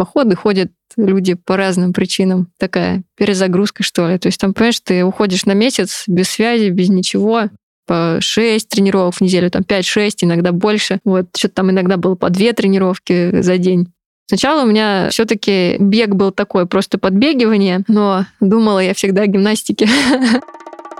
походы ходят люди по разным причинам. Такая перезагрузка, что ли. То есть там, понимаешь, ты уходишь на месяц без связи, без ничего, по 6 тренировок в неделю, там 5-6, иногда больше. Вот, что-то там иногда было по 2 тренировки за день. Сначала у меня все-таки бег был такой, просто подбегивание, но думала я всегда о гимнастике.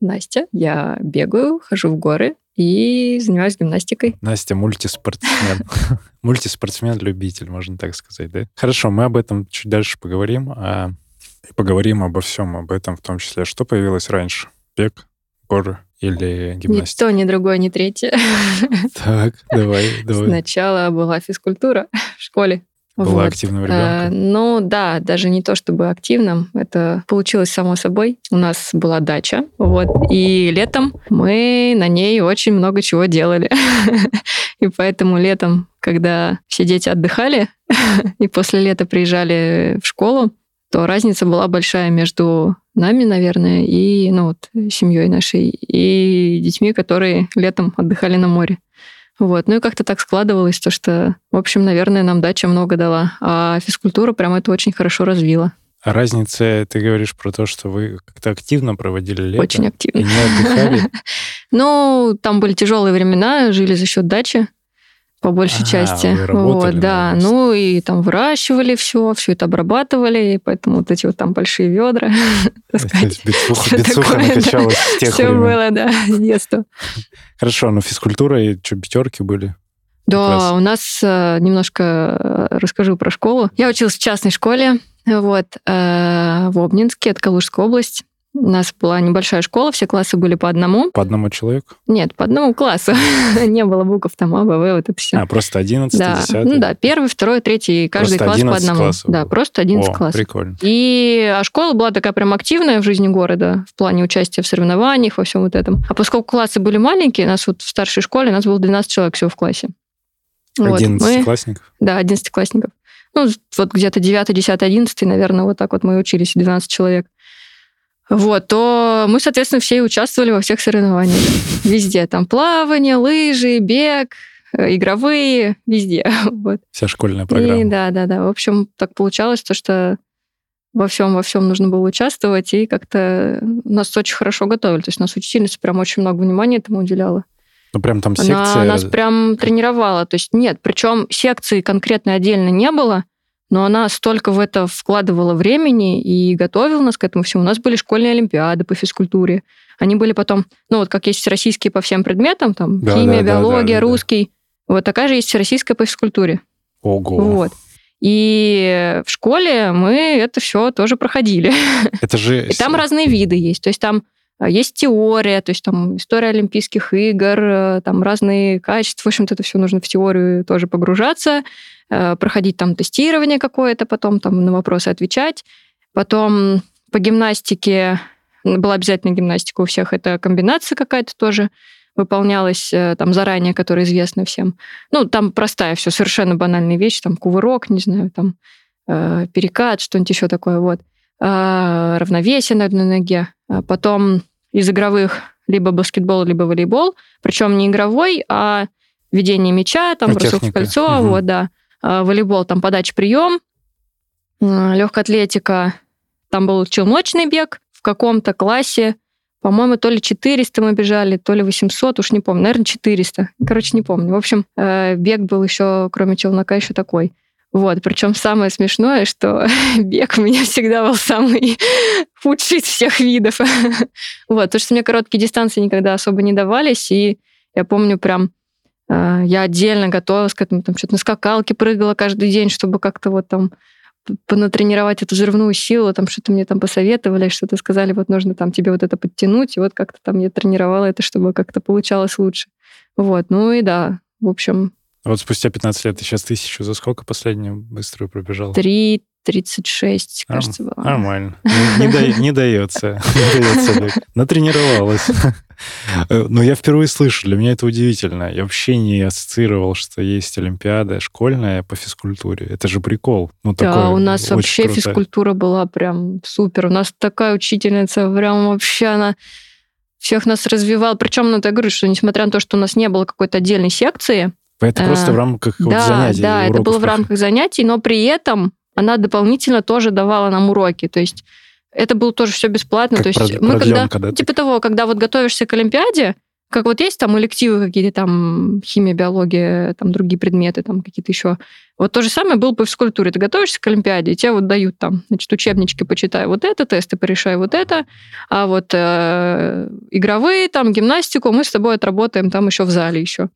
Настя, я бегаю, хожу в горы, и занимаюсь гимнастикой. Настя мультиспортсмен. Мультиспортсмен-любитель, можно так сказать, да? Хорошо, мы об этом чуть дальше поговорим. А... И поговорим обо всем об этом, в том числе, что появилось раньше? Бег, горы или гимнастика? Ни то, ни другое, ни третье. Так, давай, давай. Сначала была физкультура в школе. Была вот. активным ребенком? А, ну да, даже не то чтобы активным, это получилось само собой. У нас была дача, вот, и летом мы на ней очень много чего делали. И поэтому летом, когда все дети отдыхали, и после лета приезжали в школу, то разница была большая между нами, наверное, и ну, вот, семьей нашей, и детьми, которые летом отдыхали на море. Вот. Ну и как-то так складывалось, то что, в общем, наверное, нам дача много дала, а физкультура прям это очень хорошо развила. А разница, ты говоришь про то, что вы как-то активно проводили лето? Очень активно. И не отдыхали? Ну, там были тяжелые времена, жили за счет дачи по большей а, части. Вот, да. Ну и там выращивали все, все это обрабатывали, и поэтому вот эти вот там большие ведра. Бицуха накачалась с тех Все было, да, с детства. Хорошо, но физкультура и что, пятерки были? Да, у нас э, немножко э, расскажу про школу. Я училась в частной школе, вот, э, в Обнинске, это Калужская область. У нас была небольшая школа, все классы были по одному. По одному человеку? Нет, по одному классу. Не было букв там А, Б, В, вот это все. А, просто 11, да. 10? Ну да, первый, второй, третий, каждый класс по одному. Классов да, просто 11 О, классов. прикольно. И а школа была такая прям активная в жизни города в плане участия в соревнованиях, во всем вот этом. А поскольку классы были маленькие, нас вот в старшей школе, нас было 12 человек всего в классе. 11 вот, мы... классников? Да, 11 классников. Ну, вот где-то 9, 10, 11, наверное, вот так вот мы учились, 12 человек вот, то мы, соответственно, все и участвовали во всех соревнованиях. Везде. Там плавание, лыжи, бег, э, игровые, везде. Вот. Вся школьная программа. И, да, да, да. В общем, так получалось, то, что во всем, во всем нужно было участвовать, и как-то нас очень хорошо готовили. То есть нас учительница прям очень много внимания этому уделяла. Ну, прям там секция... Она нас прям тренировала. То есть нет, причем секции конкретно отдельно не было, но она столько в это вкладывала времени и готовила нас к этому всему. У нас были школьные олимпиады по физкультуре. Они были потом, ну вот как есть российские по всем предметам, там да, химия, да, биология, да, да, русский. Да. Вот такая же есть российская по физкультуре. Ого. Вот. И в школе мы это все тоже проходили. Это же... И там разные виды есть. То есть там а, есть теория, то есть там история Олимпийских игр, э, там разные качества. В общем-то, это все нужно в теорию тоже погружаться. Э, проходить там тестирование какое-то, потом там на вопросы отвечать. Потом по гимнастике была обязательно гимнастика у всех, это комбинация какая-то тоже выполнялась э, там заранее, которая известна всем. Ну, там простая все, совершенно банальная вещь, там кувырок, не знаю, там э, перекат, что-нибудь еще такое, вот. Э, равновесие на одной ноге. А потом из игровых либо баскетбол, либо волейбол, причем не игровой, а ведение мяча, там, бросок в кольцо, угу. вот, да. Э, волейбол, там подача, прием, э, легкая атлетика, там был челночный бег в каком-то классе, по-моему, то ли 400 мы бежали, то ли 800, уж не помню, наверное, 400. Короче, не помню. В общем, э, бег был еще, кроме челнока, еще такой. Вот, причем самое смешное, что бег у меня всегда был самый худший из всех видов. вот, потому что мне короткие дистанции никогда особо не давались, и я помню прям я отдельно готовилась к этому, там что-то на скакалке прыгала каждый день, чтобы как-то вот там понатренировать эту взрывную силу, там что-то мне там посоветовали, что-то сказали, вот нужно там тебе вот это подтянуть, и вот как-то там я тренировала это, чтобы как-то получалось лучше. Вот, ну и да, в общем... Вот спустя 15 лет ты сейчас тысячу за сколько последнюю быструю пробежал? Три 36, Норм- кажется, было. Нормально. Не, не да- не дается. Не дается. Натренировалась. Э, Но я впервые слышу, для меня это удивительно. Я вообще не ассоциировал, что есть Олимпиада школьная по физкультуре. Это же прикол. Ну, Да, такой у нас вообще крутой. физкультура была прям супер. У нас такая учительница, прям вообще она всех нас развивала. Причем, ну, я говорю, что несмотря на то, что у нас не было какой-то отдельной секции, Это просто А, в рамках да, занятий, да, это было в рамках занятий, но при этом она дополнительно тоже давала нам уроки. То есть это было тоже все бесплатно. Как то есть мы когда, продленка, да, типа того, когда вот готовишься к Олимпиаде, как вот есть там элективы какие-то там, химия, биология, там другие предметы, там какие-то еще. Вот то же самое было по физкультуре. Ты готовишься к Олимпиаде, и тебе вот дают там, значит, учебнички почитай вот это, тесты порешай вот это, а вот э, игровые, там, гимнастику мы с тобой отработаем там еще в зале еще.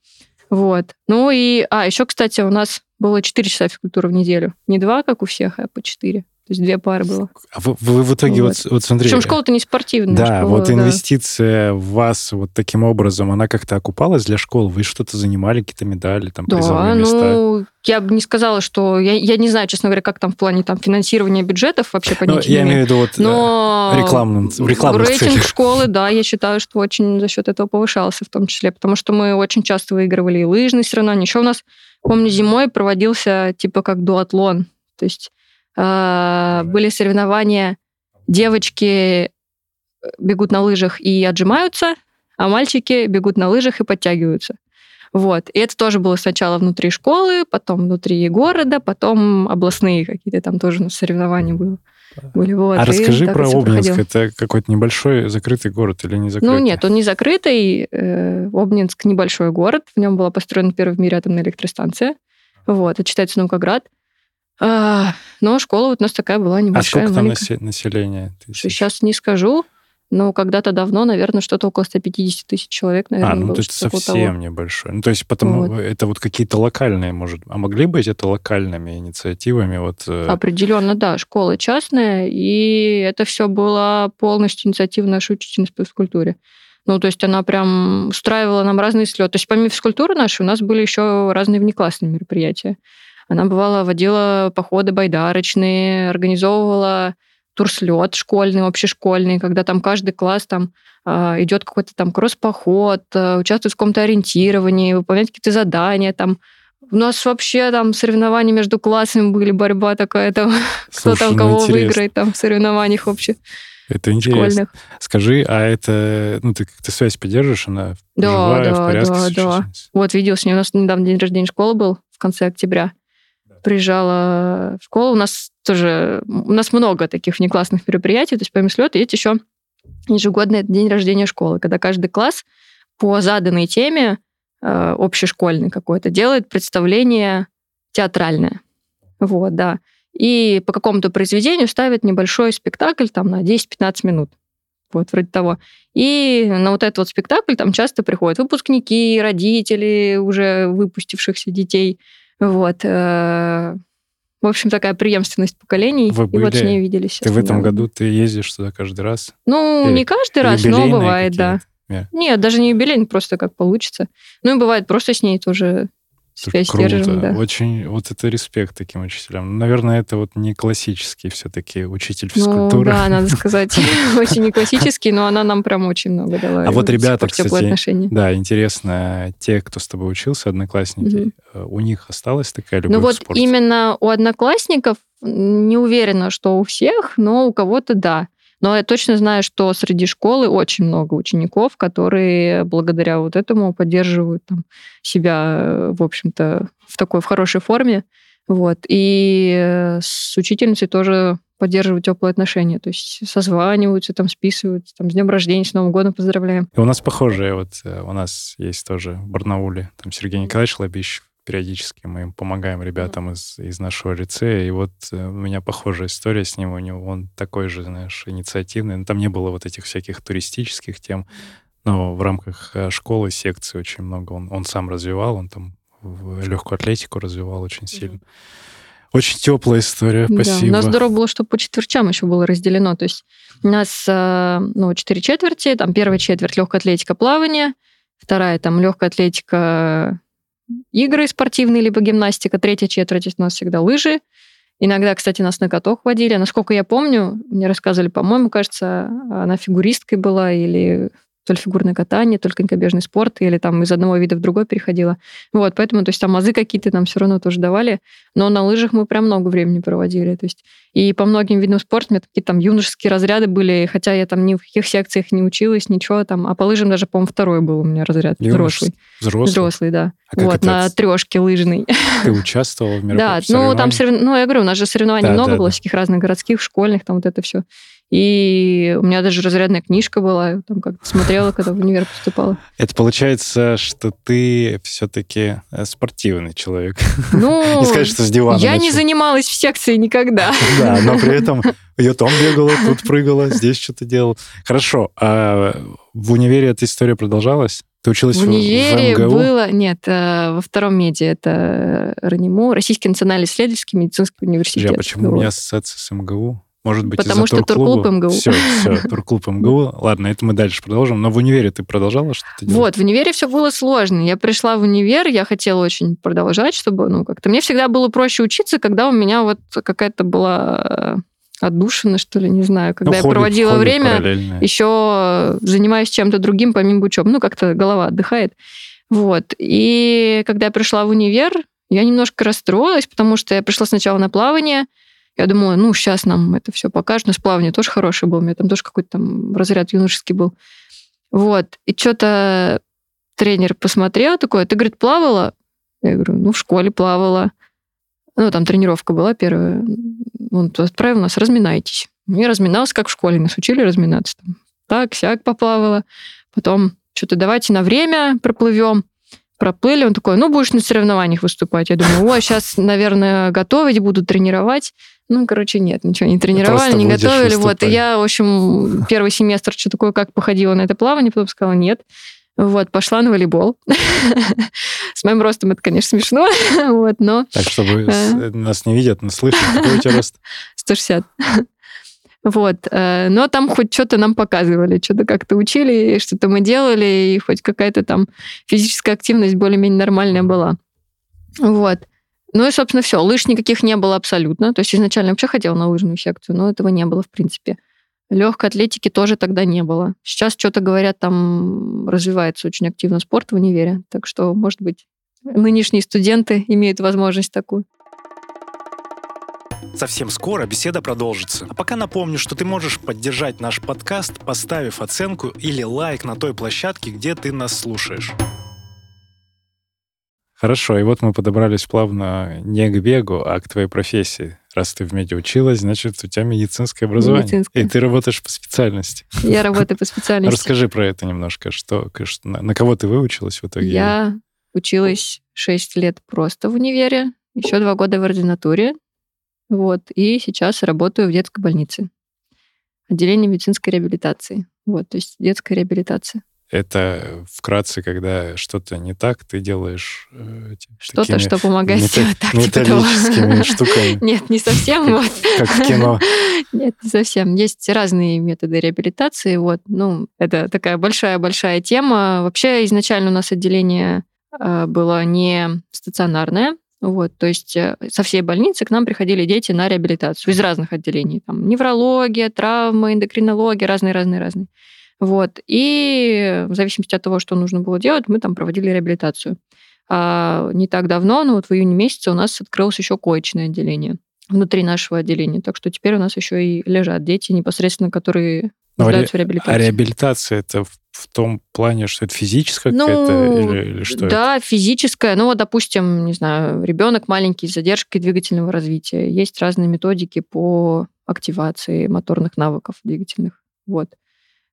Вот. Ну и, а, еще, кстати, у нас было 4 часа физкультуры в неделю. Не два, как у всех, а по 4. То есть две пары было. А вы, вы в итоге, вот, Вот. вот смотри... Причем школа-то не спортивная. Да, школа, вот инвестиция в вас вот таким образом, она как-то окупалась для школы? Вы что-то занимали, какие-то медали, там, Да, призовые места? ну, я бы не сказала, что... Я, я не знаю, честно говоря, как там в плане там, финансирования бюджетов вообще Ну, понятия я имею. в виду вот э, Но рекламным, в рекламных рейтинг целях. школы, да, я считаю, что очень за счет этого повышался в том числе, потому что мы очень часто выигрывали и лыжные соревнования. Еще у нас, помню, зимой проводился типа как дуатлон. То есть были соревнования, девочки бегут на лыжах и отжимаются, а мальчики бегут на лыжах и подтягиваются. Вот. И это тоже было сначала внутри школы, потом внутри города, потом областные какие-то там тоже у нас соревнования было. были. Вот. А И расскажи про Обнинск. проходило. Это какой-то небольшой закрытый город или не закрытый? Ну нет, он не закрытый. Э, Обнинск небольшой город. В нем была построена первая в мире атомная электростанция. Вот, это считается Наукоград. А, но школа вот у нас такая была А небольшая, сколько там маленькая. населения? тысяч? Сейчас не скажу, но когда-то давно, наверное, что-то около 150 тысяч человек, наверное, А, ну было. то есть совсем того. небольшой. Ну, то есть потому Вот. это вот какие-то локальные, может... А могли быть это локальными инициативами? Вот, э, Определенно, да, школа частная, и это все было полностью инициатива нашей учительницы по физкультуре. Ну, то есть она прям устраивала нам разные слеты. То есть помимо физкультуры нашей у нас были еще разные внеклассные мероприятия. Она бывала, водила походы байдарочные, организовывала турслет школьный, общешкольный, когда там каждый класс там а, идет какой-то там кросс-поход, а, участвует в каком-то ориентировании, выполняет какие-то задания там. У нас вообще там соревнования между классами были, борьба такая там, кто слушай, там ну, кого интересно. выиграет там в соревнованиях вообще Это интересно. школьных. Скажи, а это... Ну, ты как-то связь поддерживаешь? Она Да, живая, в да, порядке да, да. Вот видел с ней, у нас недавно день рождения школы был в конце октября. Приезжала в школу, у нас тоже, у нас много таких внеклассных мероприятий, то есть помимо слета есть еще ежегодный день рождения школы, когда каждый класс по заданной теме э, общешкольный какой-то делает представление театральное. Вот, да. И по какому-то произведению ставит небольшой спектакль там на 10-15 минут. Вот, вроде того. И на вот этот вот спектакль там часто приходят выпускники, родители уже выпустившихся детей. Вот. э, В общем, такая преемственность поколений. Вы И вот с были- ней виделись. Ты в этом году ты ездишь туда каждый раз? Ну, Или не каждый раз, но бывает, да. Нет. Нет, даже не юбилейный, просто как получится. Ну и бывает, просто с ней тоже Слушай, связь держим, да. Очень, вот это респект таким учителям. Ну, Наверное, это вот не классический все-таки учитель Ну, физкультуры. да, надо сказать, очень не классический, но она нам прям очень много дала. А вот ребята, кстати. Да, интересно, те, кто с тобой учился, одноклассники, э, у них осталась такая любовь Ну вот именно у одноклассников не уверена, что у всех, но у кого-то да. Но я точно знаю, что среди школы очень много учеников, которые благодаря вот этому поддерживают там, себя, э, в общем-то, в такой в хорошей форме. Вот. И э, с учительницей тоже поддерживают теплые отношения. То есть созваниваются, там списываются, там с днем рождения, с Новым годом поздравляем. И у нас похожие, вот э, у нас есть тоже в Барнауле, там Сергей Николаевич Лобищев, периодически мы им помогаем ребятам из, из нашего лицея, и вот э, у меня похожая история с ним, у него он такой же, знаешь, инициативный, но там не было вот этих всяких туристических тем, но в рамках э, школы, секции очень много он, он сам развивал, он там легкую атлетику развивал очень сильно. Очень теплая история, Да, спасибо. у нас здорово было, что по четвертям еще было разделено. То есть у нас э, ну, четыре четверти, там первая четверть легкая атлетика, плавание, вторая там легкая атлетика, игры спортивные, либо гимнастика, третья четверть у нас всегда лыжи, Иногда, кстати, нас на каток водили. Насколько я помню, мне рассказывали, по-моему, кажется, она фигуристкой была или то ли фигурное катание, то ли конькобежный спорт, или там из одного вида в другой переходила. Вот, поэтому, то есть там азы какие-то нам все равно тоже давали, но на лыжах мы прям много времени проводили, то есть и по многим видам спорта у меня такие там юношеские разряды были, хотя я там ни в каких секциях не училась, ничего там, а по лыжам даже, по-моему, второй был у меня разряд, Юнош... взрослый. Взрослый? Взрослый, да. А вот, это... на трешке лыжной. Ты участвовала в Да, ну там, ну я говорю, у нас же соревнований много было, всяких разных городских, школьных, там вот это все. И у меня даже разрядная книжка была, там как-то смотрела, когда в универ поступала. Это получается, что ты все-таки э, спортивный человек. Ну, не сказать, что с дивана. Я не занималась в секции никогда. Да, но при этом я там бегала, тут прыгала, здесь что-то делал. Хорошо, а в универе эта история продолжалась? Ты училась в, в универе в МГУ? было, нет, э, во втором меди это РАНИМУ, Российский национальный исследовательский медицинский университет. Подожди, а почему у меня ассоциация с МГУ? Может быть, Потому что турклуб МГУ. Все, все, турклуб МГУ. Ладно, это мы дальше продолжим. Но в универе ты продолжала что-то делать? Вот, в универе все было сложно. Я пришла в универ, я хотела очень продолжать, чтобы, ну, как-то... Мне всегда было проще учиться, когда у меня вот какая-то была отдушина, что ли, не знаю, когда ну, я хобби, проводила хобби время, еще занимаюсь чем-то другим помимо учебы. Ну, как-то голова отдыхает. Вот. И когда я пришла в универ, я немножко расстроилась, потому что я пришла сначала на плавание, я думала, ну, сейчас нам это все покажут. У нас плавание тоже хорошее было. У меня там тоже какой-то там разряд юношеский был. Вот. И что-то тренер посмотрел такой, ты, говорит, плавала? Я говорю, ну, в школе плавала. Ну, там тренировка была первая. Он отправил нас, разминайтесь. Я разминалась, как в школе. Нас учили разминаться. Там, так, сяк поплавала. Потом что-то давайте на время проплывем проплыли, он такой, ну, будешь на соревнованиях выступать. Я думаю, о, сейчас, наверное, готовить буду, тренировать. Ну, короче, нет, ничего не тренировали, не готовили. Вот, и я, в общем, первый семестр что такое, как походила на это плавание, потом сказала, нет. Вот, пошла на волейбол. С моим ростом это, конечно, смешно, вот, но... Так, чтобы э. нас не видят, но слышат, какой у тебя рост? 160. Вот. Э, но там хоть что-то нам показывали, что-то как-то учили, что-то мы делали, и хоть какая-то там физическая активность более-менее нормальная была. Вот. Ну и, собственно, все. Лыж никаких не было абсолютно. То есть изначально вообще хотела на лыжную секцию, но этого не было, в принципе. Легкой атлетики тоже тогда не было. Сейчас что-то говорят, там развивается очень активно спорт в универе. Так что, может быть, нынешние студенты имеют возможность такую. Совсем скоро беседа продолжится. А пока напомню, что ты можешь поддержать наш подкаст, поставив оценку или лайк на той площадке, где ты нас слушаешь. Хорошо, и вот мы подобрались плавно не к бегу, а к твоей профессии. Раз ты в меди училась, значит, у тебя медицинское образование. Медицинское. И ты работаешь по специальности. Я работаю по специальности. Расскажи про это немножко. Что, на, на кого ты выучилась в итоге? Я училась 6 лет просто в универе, еще два года в ординатуре. Вот. И сейчас работаю в детской больнице. Отделение медицинской реабилитации. Вот, то есть детская реабилитация. Это вкратце, когда что-то не так, ты делаешь э, что-то, что помогает мета- сделать так, типа металлическими штуками. Нет, не совсем. Как, вот. как в кино. Нет, не совсем. Есть разные методы реабилитации. Вот, ну, это такая большая-большая тема. Вообще изначально у нас отделение э, было не стационарное, вот, то есть э, со всей больницы к нам приходили дети на реабилитацию из разных отделений. Там неврология, травмы, эндокринология, разные-разные-разные. Вот. И в зависимости от того, что нужно было делать, мы там проводили реабилитацию. А не так давно, ну вот в июне месяце у нас открылось еще коечное отделение внутри нашего отделения. Так что теперь у нас еще и лежат дети непосредственно, которые но ре... в реабилитации. А реабилитация это в том плане, что это физическая ну, какая-то или, или что? Да, это? физическая. Ну вот, допустим, не знаю, ребенок маленький с задержкой двигательного развития. Есть разные методики по активации моторных навыков двигательных. Вот.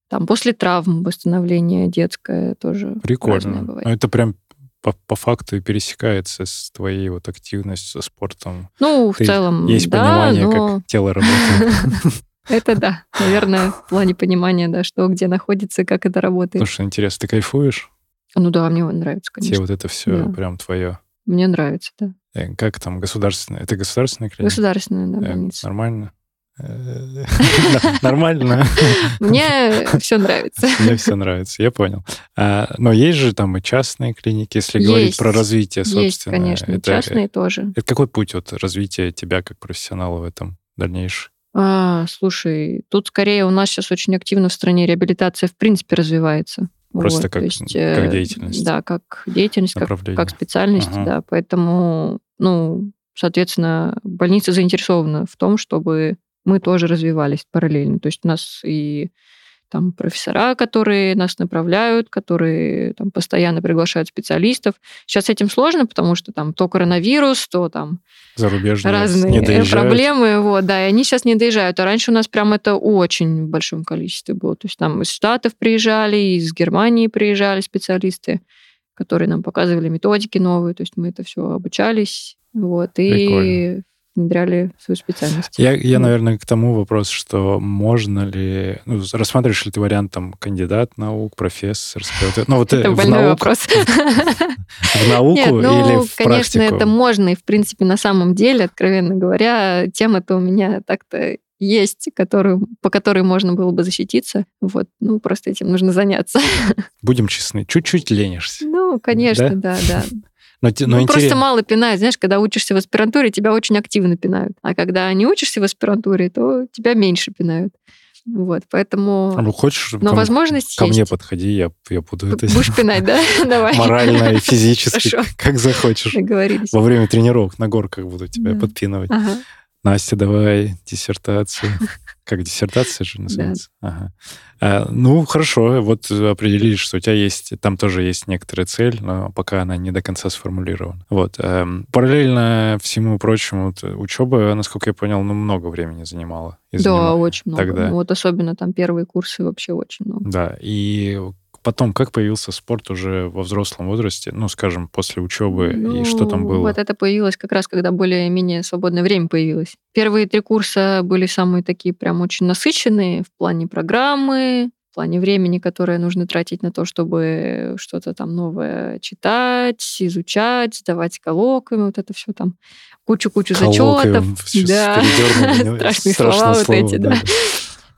Там после травм восстановление детское тоже. Прикольно. Ну, это прям по, по факту и пересекается с твоей вот активностью, со спортом. Ну, в Ты, целом, Есть да, понимание, но... как тело работает. Это да. Наверное, в плане понимания, да, что где находится, как это работает. Слушай, интересно, ты кайфуешь? Ну да, мне нравится, конечно. Тебе вот это все да. прям твое. Мне нравится, да. Э, как там государственная? Это государственная клиника? Государственная, да, э, больница. Нормально? Э, нормально. Мне все нравится. Мне все нравится, я понял. А, но есть же там и частные клиники, если говорить про развитие, собственно. Есть, конечно, частные тоже. Это какой путь вот развития тебя как профессионала в этом дальнейшем? А, слушай, тут скорее у нас сейчас очень активно в стране реабилитация в принципе развивается. Просто вот, как, есть, как э, деятельность. Да, как деятельность, как, как специальность, ага. да. Поэтому, ну, соответственно, больница заинтересована в том, чтобы мы тоже развивались параллельно. То есть у нас и там профессора, которые нас направляют, которые там постоянно приглашают специалистов. Сейчас с этим сложно, потому что там то коронавирус, то там Зарубежные разные проблемы, вот, да, и они сейчас не доезжают. А раньше у нас прям это очень в большом количестве было. То есть там из Штатов приезжали, из Германии приезжали специалисты, которые нам показывали методики новые, то есть мы это все обучались, вот, и внедряли свою специальность. Я, я наверное, к тому вопрос, что можно ли... Ну, рассматриваешь ли ты вариант там кандидат наук, профессорский? Ну, вот это больной науку, вопрос. В науку Нет, ну, или в конечно, практику? это можно. И, в принципе, на самом деле, откровенно говоря, тема-то у меня так-то есть, которую, по которой можно было бы защититься. Вот, ну, просто этим нужно заняться. Будем честны, чуть-чуть ленишься. Ну, конечно, да, да. да. Но, но ну, просто мало пинают. Знаешь, когда учишься в аспирантуре, тебя очень активно пинают. А когда не учишься в аспирантуре, то тебя меньше пинают. Вот, поэтому... А ну, хочешь, но ко, возможность ко есть. мне подходи, я, я буду это... Будешь пинать, да? Давай. Морально и физически, как захочешь. Договорились. Во время тренировок на горках буду тебя подпинывать. Настя, давай диссертацию. Как диссертация же называется? Да. Ага. А, ну, хорошо, вот определили, что у тебя есть, там тоже есть некоторая цель, но пока она не до конца сформулирована. Вот. А, параллельно всему прочему, вот, учеба, насколько я понял, ну, много времени занимала. Да, занимала. очень много. Тогда. Ну, вот особенно там первые курсы вообще очень много. Да, и потом, как появился спорт уже во взрослом возрасте, ну, скажем, после учебы, ну, и что там было? Вот это появилось как раз, когда более-менее свободное время появилось. Первые три курса были самые такие прям очень насыщенные в плане программы, в плане времени, которое нужно тратить на то, чтобы что-то там новое читать, изучать, сдавать коллоквиумы, вот это все там кучу-кучу зачетов. Да, страшные слова вот эти, да.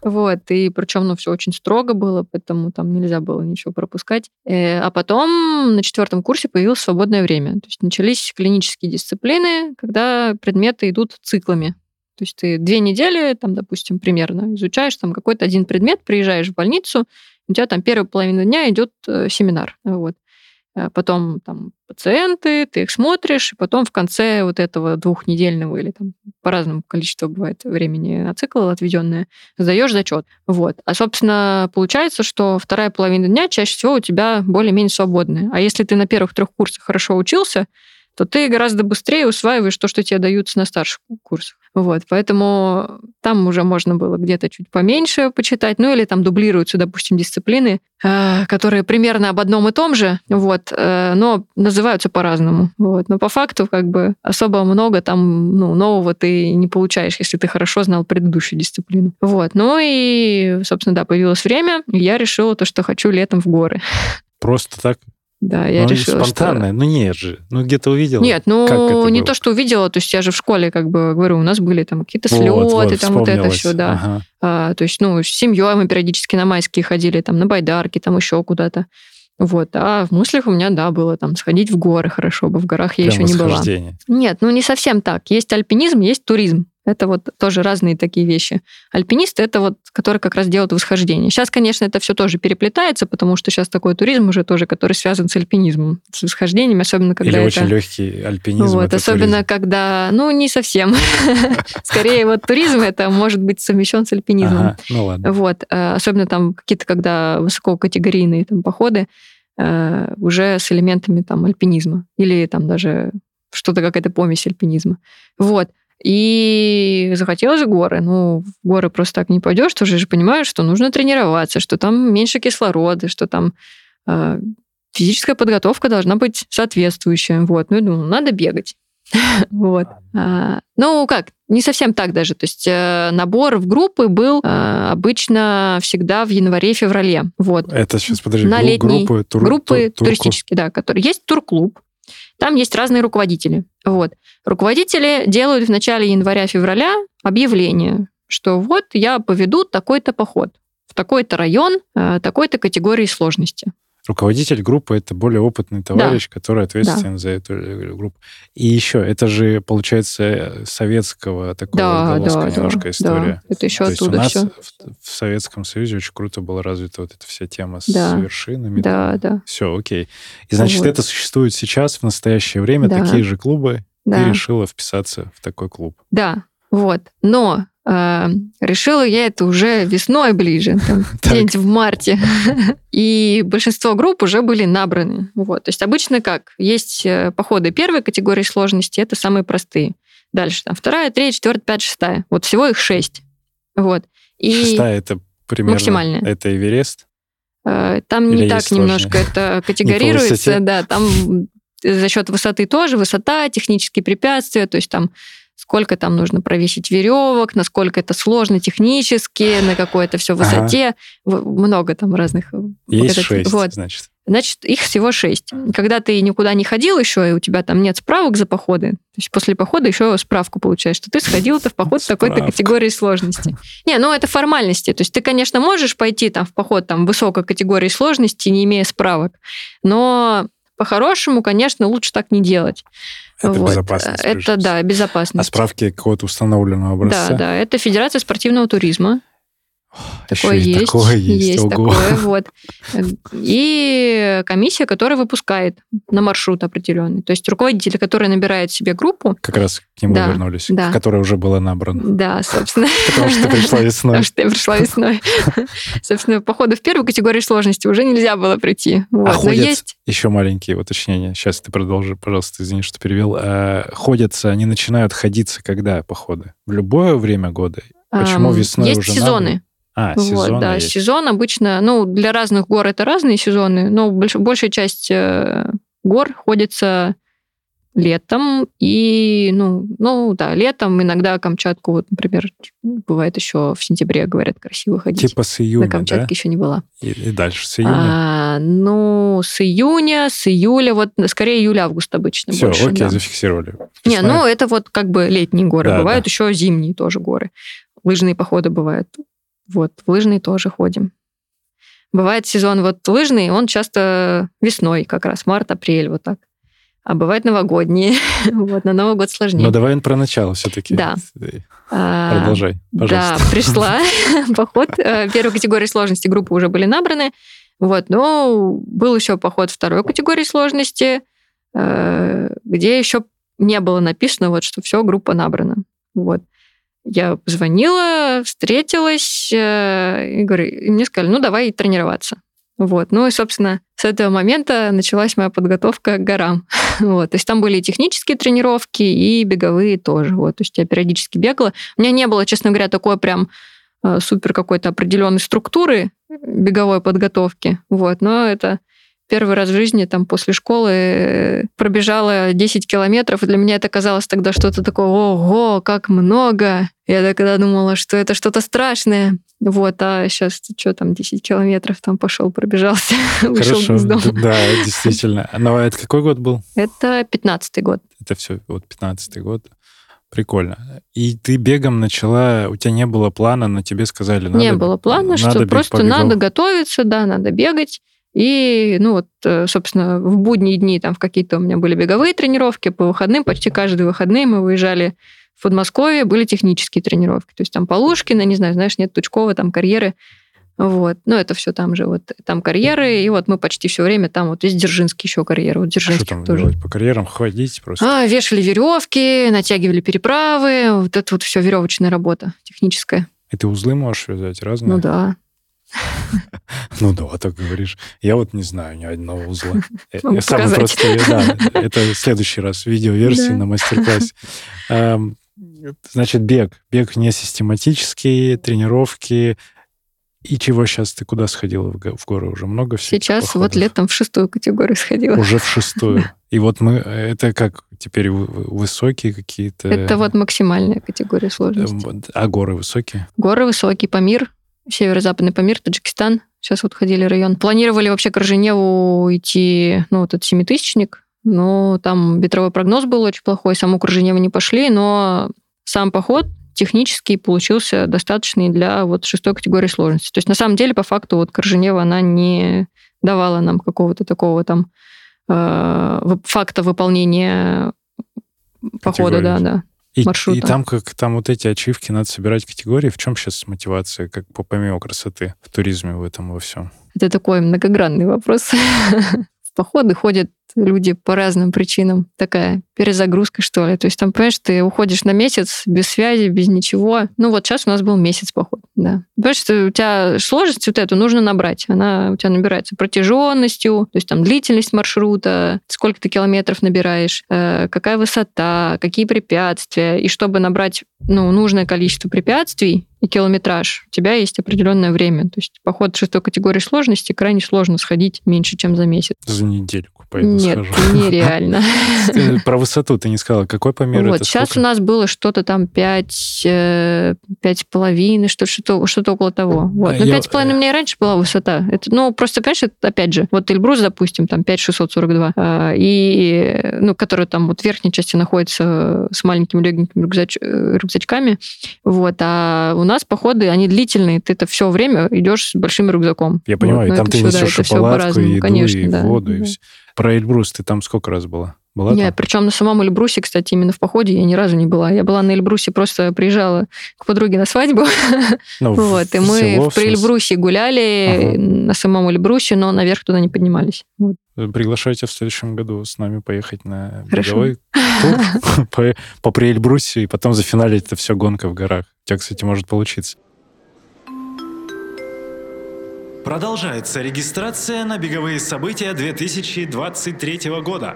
Вот, и причем, ну, все очень строго было, поэтому там нельзя было ничего пропускать. Э, а потом на четвертом курсе появилось свободное время. То есть начались клинические дисциплины, когда предметы идут циклами. То есть ты две недели, там, допустим, примерно изучаешь там какой-то один предмет, приезжаешь в больницу, у тебя там первая половина дня идет э, семинар. Вот. Э, потом там пациенты, ты их смотришь, и потом в конце вот этого двухнедельного или там по-разному количеству бывает времени на цикл отведенное, сдаешь зачет. Вот. А, собственно, получается, что вторая половина дня чаще всего у тебя более-менее свободная. А если ты на первых трех курсах хорошо учился, то ты гораздо быстрее усваиваешь то, что тебе даются на старших курсах. Вот, поэтому там уже можно было где-то чуть поменьше почитать, ну или там дублируются, допустим, дисциплины, э, которые примерно об одном и том же, вот, э, но называются по-разному. Вот. Но по факту как бы особо много там ну, нового ты не получаешь, если ты хорошо знал предыдущую дисциплину. Вот. Ну и, собственно, да, появилось время, и я решила то, что хочу летом в горы. Просто так да, я ну, решила, спонтанное, что... ну нет же, ну где-то увидела. Нет, ну не было? то, что увидела, то есть я же в школе, как бы говорю, у нас были там какие-то слеты, вот, вот, там вот это все, да. Ага. А, то есть, ну, с семьей мы периодически на майские ходили, там на байдарки, там еще куда-то. Вот, а в мыслях у меня, да, было там сходить в горы хорошо бы, в горах я Прям еще не была. Нет, ну не совсем так. Есть альпинизм, есть туризм. Это вот тоже разные такие вещи. Альпинисты — это вот, которые как раз делают восхождение. Сейчас, конечно, это все тоже переплетается, потому что сейчас такой туризм уже тоже, который связан с альпинизмом, с восхождением, особенно когда Или это... очень легкий альпинизм. Вот, особенно туризм. когда... Ну, не совсем. Скорее, вот туризм это может быть совмещен с альпинизмом. ну ладно. Вот. Э, особенно там какие-то, когда высококатегорийные там походы, э, уже с элементами там альпинизма. Или там даже что-то какая-то помесь альпинизма. Вот. И захотелось горы. Ну, в горы просто так не пойдешь, ты же понимаешь, что нужно тренироваться, что там меньше кислорода, что там э, физическая подготовка должна быть соответствующая. Вот. Ну, я думаю, надо бегать. Вот. А, ну, как, не совсем так даже. То есть э, набор в группы был э, обычно всегда в январе-феврале. Вот. Это сейчас, подожди, на летние группы, тур, группы тур, туристические, да, которые есть турклуб. Там есть разные руководители. Вот. Руководители делают в начале января-февраля объявление, что вот я поведу такой-то поход в такой-то район, э, такой-то категории сложности. Руководитель группы это более опытный товарищ, да. который ответственен да. за эту группу. И еще, это же, получается, советского такого да, да, немножко да, история. Да. Это еще То оттуда есть у все. нас в, в Советском Союзе очень круто была развита вот эта вся тема да. с вершинами. Да, там. да. Все, окей. И значит, вот. это существует сейчас, в настоящее время, да. такие же клубы. Да. Ты решила вписаться в такой клуб. Да, вот. Но решила я это уже весной ближе, где-нибудь в марте. И большинство групп уже были набраны. Вот. То есть обычно как? Есть э, походы первой категории сложности, это самые простые. Дальше там вторая, третья, четвертая, пятая, шестая. Вот всего их шесть. Вот. И Шестая это примерно... максимальная. Это Эверест? э, там Или не так сложнее? немножко это категорируется. Да, там за счет высоты тоже, высота, технические препятствия, то есть там сколько там нужно провесить веревок, насколько это сложно технически, на какой это все высоте. В- Много там разных. э, Есть этот- шесть, Вот. значит. Значит, их всего шесть. Когда ты никуда не ходил еще, и у тебя там нет справок за походы, то есть после похода еще справку получаешь, что ты сходил-то в поход в такой-то категории сложности. Не, ну это формальности. То есть ты, конечно, можешь пойти там в поход там высокой категории сложности, не имея справок, но по-хорошему, конечно, лучше так не делать. Это Вот. безопасность. Это, да, А безопасность. справки какого-то установленного образца? Да, да, это Федерация спортивного туризма. Еще Такое и есть. такое есть. Ого. такое, вот. И комиссия, которая выпускает на маршрут определенный. То есть руководитель, который набирает себе группу, Как раз к нему Да, вернулись, да. которая уже была набрана. да, собственно, Потому что пришла весной. потому что я пришла весной. Собственно, походу в первую категорию сложности уже нельзя было прийти. Вот. А Но ходят есть... еще маленькие уточнения. Сейчас ты продолжи, пожалуйста, извини, что перевел. А, ходятся, они начинают ходиться когда походы? В любое время года? Почему весной Есть уже сезоны. надо? А, Вот, сезоны да, есть. сезон обычно, ну, для разных гор это разные сезоны, но больш- большая часть э, гор ходится летом и, ну, ну, да, летом иногда Камчатку, вот, например, бывает еще в сентябре, говорят, красиво ходить. Типа с июня, На Камчатке да? еще не была. И, и дальше с июня. А, ну, с июня, с июля, вот скорее июль-август обычно Все, больше. окей, да. зафиксировали. Не, ну это вот как бы летние горы. Да, бывают да. еще зимние тоже горы. Лыжные походы бывают. Вот, в лыжные тоже ходим. Бывает сезон вот лыжный, он часто весной, как раз март-апрель, вот так. А бывает новогодние. вот, на Новый год сложнее. Ну, давай про начало все-таки. Да. А, Продолжай, пожалуйста. Да, пришла поход. Э, Первой категории сложности группы уже были набраны. Вот, но был еще поход второй категории сложности, э, где еще не было написано, вот, что все, группа набрана. Вот. Я позвонила, встретилась, э, и, говорю, и мне сказали, ну, давай тренироваться. Вот. Ну и, собственно, с этого момента началась моя подготовка к горам. Вот. То есть там были и технические тренировки, и беговые тоже. Вот. То есть я периодически бегала. У меня не было, честно говоря, такой прям э, супер какой-то определенной структуры беговой подготовки. Вот. Но это первый раз в жизни там после школы пробежала 10 километров, и для меня это казалось тогда что-то такое, ого, как много. Я тогда думала, что это что-то страшное. Вот, а сейчас что там, 10 километров там пошел, пробежался, вышел из дома. да, действительно. Но это какой год был? Это 15-й год. Это все, вот 15-й год. Прикольно. И ты бегом начала, у тебя не было плана, но тебе сказали, надо... Не было плана, что бег просто по бегу. надо готовиться, да, надо бегать. И, ну вот, э, собственно, в будние дни там в какие-то у меня были беговые тренировки, по выходным, почти каждые выходные мы выезжали в Подмосковье, были технические тренировки. То есть там Полушкина, не знаю, знаешь, нет Тучкова, там карьеры. Вот. Ну, это все там же, вот там карьеры, и вот мы почти все время там, вот есть Дзержинский еще карьеры, вот А Что Дзержинский там тоже. делать? По карьерам ходить просто? А, вешали веревки, натягивали переправы, вот это вот все веревочная работа техническая. И ты узлы можешь вязать разные? Ну да. Ну да, так говоришь. Я вот не знаю ни одного узла. Самый показать. простой, да. Это в следующий раз видеоверсии на мастер-классе. Эм, Значит, бег. Бег не систематический, тренировки. И чего сейчас ты куда сходила в го- в горы? Уже много всяких Сейчас вот походов? летом в шестую категорию сходила. Уже в шестую. И вот мы... Это как теперь вы- высокие какие-то... Это вот максимальная категория сложности. вот, А горы высокие? Горы высокий, Памир, северо-западный Памир, Таджикистан. Сейчас вот ходили район. Планировали вообще к Роженеву идти, ну, вот этот семитысячник, но там ветровой прогноз был очень плохой, саму к Роженеву не пошли, но сам поход технически получился достаточный для вот шестой категории сложности. То есть на самом деле, по факту, вот Корженева, она не давала нам какого-то такого там э, факта выполнения похода, да, да. И, маршрута. и там как там вот эти ачивки надо собирать категории. В чем сейчас мотивация, как по помимо красоты в туризме в этом во всем? Это такой многогранный вопрос. Походы ходят люди по разным причинам. Такая перезагрузка, что ли. То есть там, понимаешь, ты уходишь на месяц без связи, без ничего. Ну вот сейчас у нас был месяц поход, да. Понимаешь, что у тебя сложность вот эту нужно набрать. Она у тебя набирается протяженностью, то есть там длительность маршрута, сколько ты километров набираешь, э, какая высота, какие препятствия. И чтобы набрать ну, нужное количество препятствий и километраж, у тебя есть определенное время. То есть поход шестой категории сложности крайне сложно сходить меньше, чем за месяц. За недельку пойду Нет, схожу. нереально. Про высоту ты не сказала. Какой помер Вот, сейчас у нас было что-то там 5, пять с половиной, что- что-то что около того. Вот. Ну, с половиной у меня и раньше была высота. Это, ну, просто, понимаешь, это, опять же, вот Эльбрус, допустим, там 5642, а, и, ну, который там вот в верхней части находится с маленькими легенькими рюкзач- э, рюкзачками, вот, а у нас походы, они длительные, ты это все время идешь с большим рюкзаком. Я понимаю, Вот, и но там ты несешь это шоколадку, по-разному, и еду, конечно, и да, воду, и все. Про Эльбрус ты там сколько раз была? Была Не, там? причем на самом Эльбрусе, кстати, именно в походе я ни разу не была. Я была на Эльбрусе, просто приезжала к подруге на свадьбу. Ну, Вот, и мы село, в смысле? Эльбрусе гуляли Ага. на самом Эльбрусе, но наверх туда не поднимались. Вот. Приглашаю тебя в следующем году с нами поехать на беговой тур по, по Приэльбрусе, и потом зафиналить это все гонка в горах. У тебя, кстати, может получиться. Продолжается регистрация на беговые события 2023 года.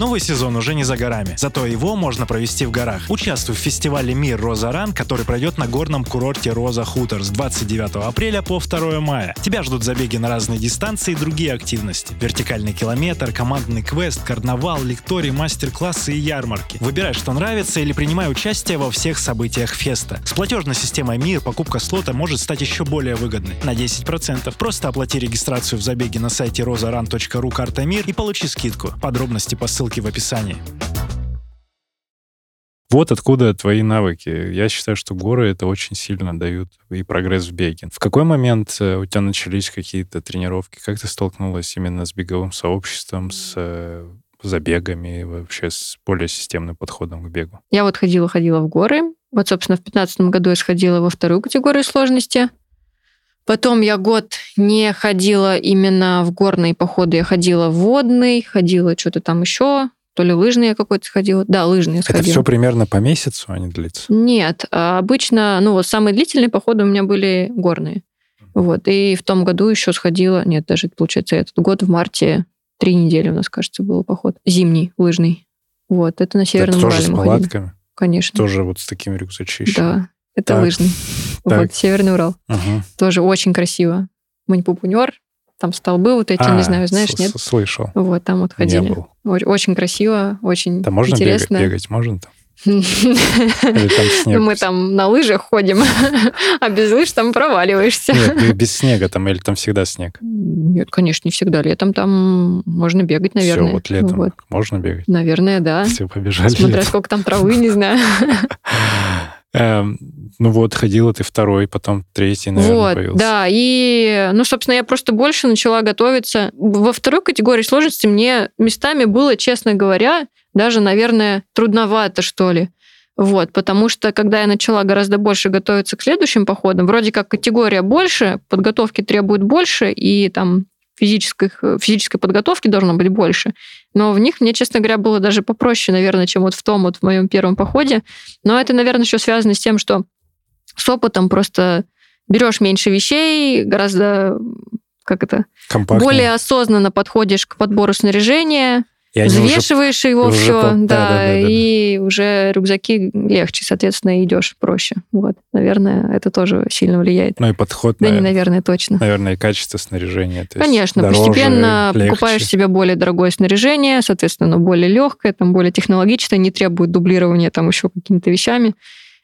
Новый сезон уже не за горами, зато его можно провести в горах. Участвуй в фестивале «Мир Роза Ран», который пройдет на горном курорте Роза Хутор с 29 апреля по 2 мая. Тебя ждут забеги на разные дистанции и другие активности. Вертикальный километр, командный квест, карнавал, лекторий, мастер-классы и ярмарки. Выбирай, что нравится или принимай участие во всех событиях феста. С платежной системой «Мир» покупка слота может стать еще более выгодной. На 10%. Просто оплати регистрацию в забеге на сайте rozaran.ru карта «Мир» и получи скидку. Подробности по ссылке в описании. Вот откуда твои навыки. Я считаю, что горы это очень сильно дают и прогресс в беге. В какой момент э, у тебя начались какие-то тренировки? Как ты столкнулась именно с беговым сообществом, с э, забегами, вообще с более системным подходом к бегу? Я вот ходила-ходила в горы. Вот, собственно, в 2015 году я сходила во вторую категорию сложности. Потом я год не ходила именно в горные походы, я ходила в водный, ходила что-то там еще, то ли лыжные какой-то сходила. Да, лыжные я Это сходила. все примерно по месяцу они длится? Нет, а обычно, ну вот самые длительные походы у меня были горные. Вот, и в том году еще сходила, нет, даже получается этот год в марте, три недели у нас, кажется, был поход. Зимний, лыжный. Вот, это на Северном это тоже Урале с ходили. палатками? Конечно. Тоже вот с такими рюкзачищами? Да, это Так. лыжный. Так. Вот, Северный Урал. Мгм. Тоже очень красиво. Манипупунер, там столбы вот эти, А, не знаю, знаешь, нет? Слышал. Вот, там вот Не ходили. был. О- Очень красиво, очень Там можно бегать, интересно. бегать? Можно там? Мы там на лыжах ходим, а без лыж там проваливаешься. Нет, бе- без снега там, или там всегда снег? Нет, конечно, не всегда. Летом там можно бегать, наверное. Все, вот летом Вот. можно бегать. Наверное, да. Все, побежали. Смотря летом. сколько там травы, не знаю. Эм, Ну вот, ходила ты второй, потом третий, наверное, Вот, появился. да. И, ну, собственно, я просто больше начала готовиться. Во второй категории сложности мне местами было, честно говоря, даже, наверное, трудновато, что ли. Вот, потому что когда я начала гораздо больше готовиться к следующим походам, вроде как категория больше, подготовки требует больше, и там физической, физической подготовки должно быть больше. Но в них мне, честно говоря, было даже попроще, наверное, чем вот в том вот в моем первом походе. Но это, наверное, еще связано с тем, что с опытом просто берешь меньше вещей, гораздо как это, Компактный. более осознанно подходишь к подбору снаряжения, И они уже взвешиваешь его уже все, по- да, да, да, да, да, и уже рюкзаки легче, соответственно, идешь проще. Вот, наверное, это тоже сильно влияет. Ну и подход, Да, не, наверное, наверное, точно. наверное, и качество снаряжения. то Конечно, дороже, постепенно легче. покупаешь себе более дорогое снаряжение, соответственно, более легкое, там более технологичное, не требует дублирования там еще какими-то вещами.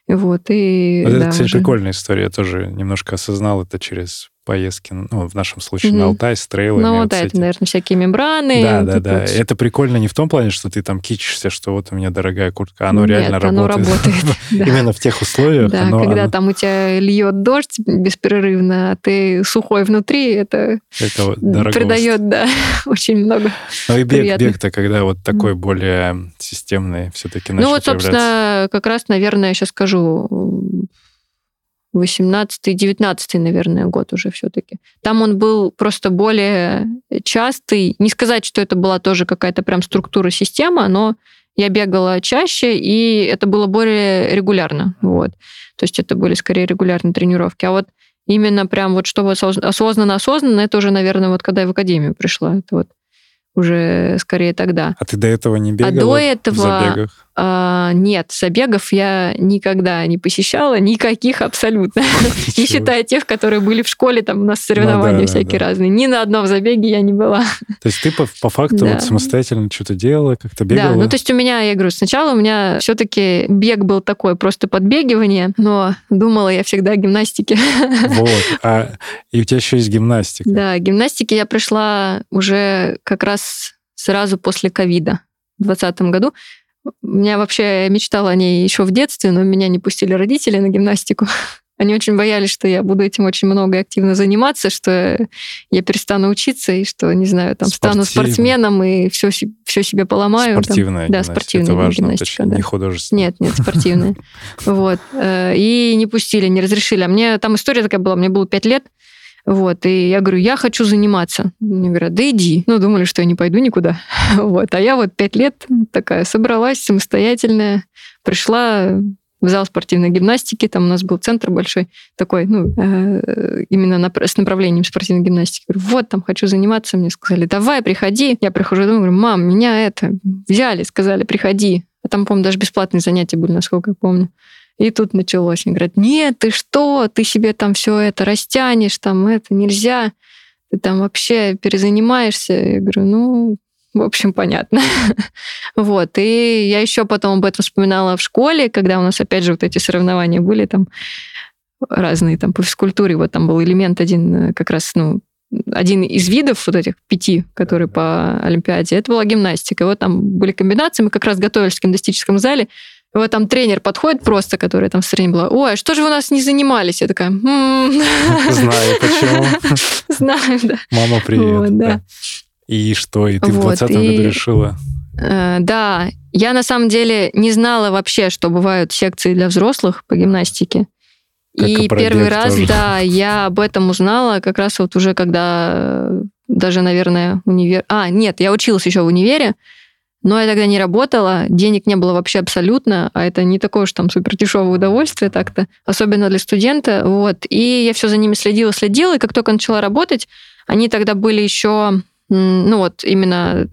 Вот, и, Вот да, это, кстати, уже- прикольная история. Я тоже немножко осознал это через поездки, ну, в нашем случае Мгм. на Алтай, с трейлами. Ну, вот да, с это, наверное, всякие мембраны. Да, да, да. вот. Это прикольно не в том плане, что ты там кичишься, что вот у меня дорогая куртка, оно Нет, реально оно работает. работает. Именно в тех условиях. Да, оно- когда оно- там у тебя льет дождь беспрерывно, а ты сухой внутри, это это вот придает, да, очень много. Ну и бег, бег-то, когда вот такой более системный все-таки начал ну вот, собственно, как раз, наверное, сейчас скажу, 18-19, наверное, год уже все-таки. Там он был просто более частый. Не сказать, что это была тоже какая-то прям структура система, но я бегала чаще, и это было более регулярно. Вот. То есть это были скорее регулярные тренировки. А вот именно прям вот чтобы осоз- осознанно-осознанно, это уже, наверное, вот когда я в академию пришла. Это вот уже скорее тогда. А ты до этого не бегала до в этого- забегах? А, нет, забегов я никогда не посещала, никаких абсолютно. Не считая тех, которые были в школе, там у нас соревнования Ну да, всякие разные. Ни на одном забеге я не была. То есть ты по, факту самостоятельно что-то делала, как-то бегала? Да, ну то есть у меня, я говорю, сначала у меня все-таки бег был такой, просто подбегивание, но думала я всегда о гимнастике. Вот. А, и у тебя еще есть гимнастика. Да, к гимнастике я пришла уже как раз сразу после ковида в 2020 году. У меня вообще мечтала о ней еще в детстве, но меня не пустили родители на гимнастику. Они очень боялись, что я буду этим очень много и активно заниматься, что я перестану учиться и что, не знаю, там стану Спортивно. спортсменом и все, все себе поломаю. там. Спортивная Да, гимнастика. спортивная Это важно гимнастика, да. не художественная. Нет, нет, спортивная. Вот. Э, И не пустили, не разрешили. А мне там история такая была, мне было пять лет. Вот, и я говорю, я хочу заниматься. Мне говорят, да иди. Ну, думали, что я не пойду никуда. Вот, а я вот пять лет такая собралась самостоятельная, пришла в зал спортивной гимнастики, там у нас был центр большой такой, ну, э, именно с направлением спортивной гимнастики. Говорю, вот, там хочу заниматься. Мне сказали, давай, приходи. Я прихожу домой, говорю, мам, меня это взяли, сказали, приходи. А там, по-моему, даже бесплатные занятия были, насколько я помню. И тут началось. Они говорят, нет, ты что, ты себе там все это растянешь, там это нельзя, ты там вообще перезанимаешься. Я говорю, ну, в общем, понятно. вот. И я еще потом об этом вспоминала в школе, когда у нас, опять же, вот эти соревнования были там разные, там по физкультуре, вот там был элемент один э, как раз, ну, один из видов вот этих пяти, которые по Олимпиаде, это была гимнастика. И вот там были комбинации, мы как раз готовились в гимнастическом зале, вот там тренер подходит просто, которая там в стране была, ой, а что же вы у нас не занимались? Я такая, «М, Знаю, почему. знаю, да. Мама, привет. И что? И ты в Вот, 20 году решила? Э, Да, я на самом деле не знала вообще, что бывают секции для взрослых по гимнастике. Как и первый раз, тоже. да, я об этом узнала как раз вот уже когда э, даже, наверное, универ... А, нет, я училась еще в универе, но я тогда не работала, денег не было вообще абсолютно, а это не такое уж там супер дешевое удовольствие так-то, особенно для студента, вот. И я все за ними следила, следила, и как только начала работать, они тогда были еще, ну вот именно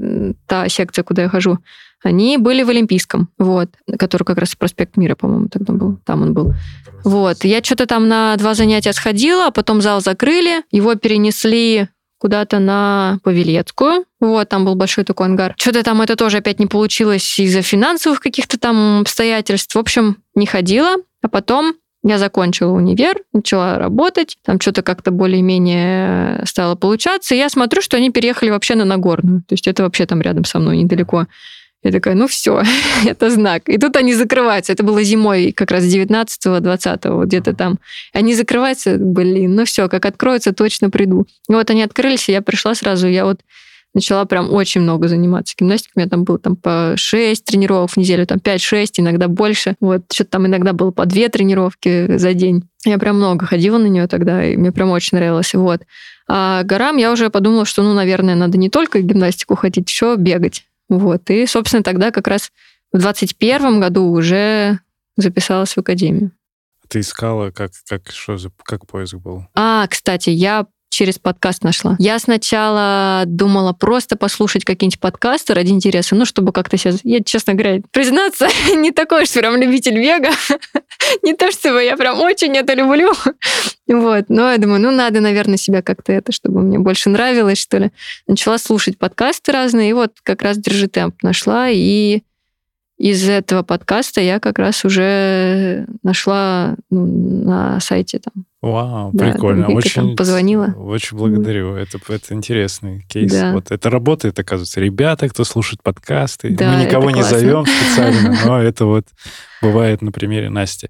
та секция, куда я хожу, они были в Олимпийском, вот, который как раз проспект Мира, по-моему, тогда был, там он был. Вот, я что-то там на два занятия сходила, а потом зал закрыли, его перенесли куда-то на Павелецкую. Вот, там был большой такой ангар. Что-то там это тоже опять не получилось из-за финансовых каких-то там обстоятельств. В общем, не ходила. А потом я закончила универ, начала работать, там что-то как-то более-менее стало получаться, и я смотрю, что они переехали вообще на Нагорную. То есть это вообще там рядом со мной, недалеко. Я такая, ну все, это знак. И тут они закрываются. Это было зимой как раз 19-20, вот где-то там. Они закрываются, блин, ну все, как откроются, точно приду. И вот они открылись, и я пришла сразу, я вот начала прям очень много заниматься гимнастикой. У меня там было там по 6 тренировок в неделю, там 5-6, иногда больше. Вот, что-то там иногда было по 2 тренировки за день. Я прям много ходила на нее тогда, и мне прям очень нравилось. Вот. А горам я уже подумала, что, ну, наверное, надо не только гимнастику ходить, еще бегать. Вот. И, собственно, тогда как раз в 21 году уже записалась в академию. Ты искала, как, как, что за, как поиск был? А, кстати, я через подкаст нашла. Я сначала думала просто послушать какие-нибудь подкасты ради интереса, ну, чтобы как-то сейчас... Я, честно говоря, признаться, не такой уж прям любитель бега. не то, чтобы я прям очень это люблю. вот. Но я думаю, ну, надо, наверное, себя как-то это, чтобы мне больше нравилось, что ли. Начала слушать подкасты разные, и вот как раз «Держи темп» нашла, и из этого подкаста я как раз уже нашла ну, на сайте там. Вау, да, прикольно. Там, очень там позвонила. Очень благодарю. Это, это интересный кейс. Да. Вот это работает, оказывается. Ребята, кто слушает подкасты, Да, мы никого не классно. зовем специально, но это вот бывает на примере Насти.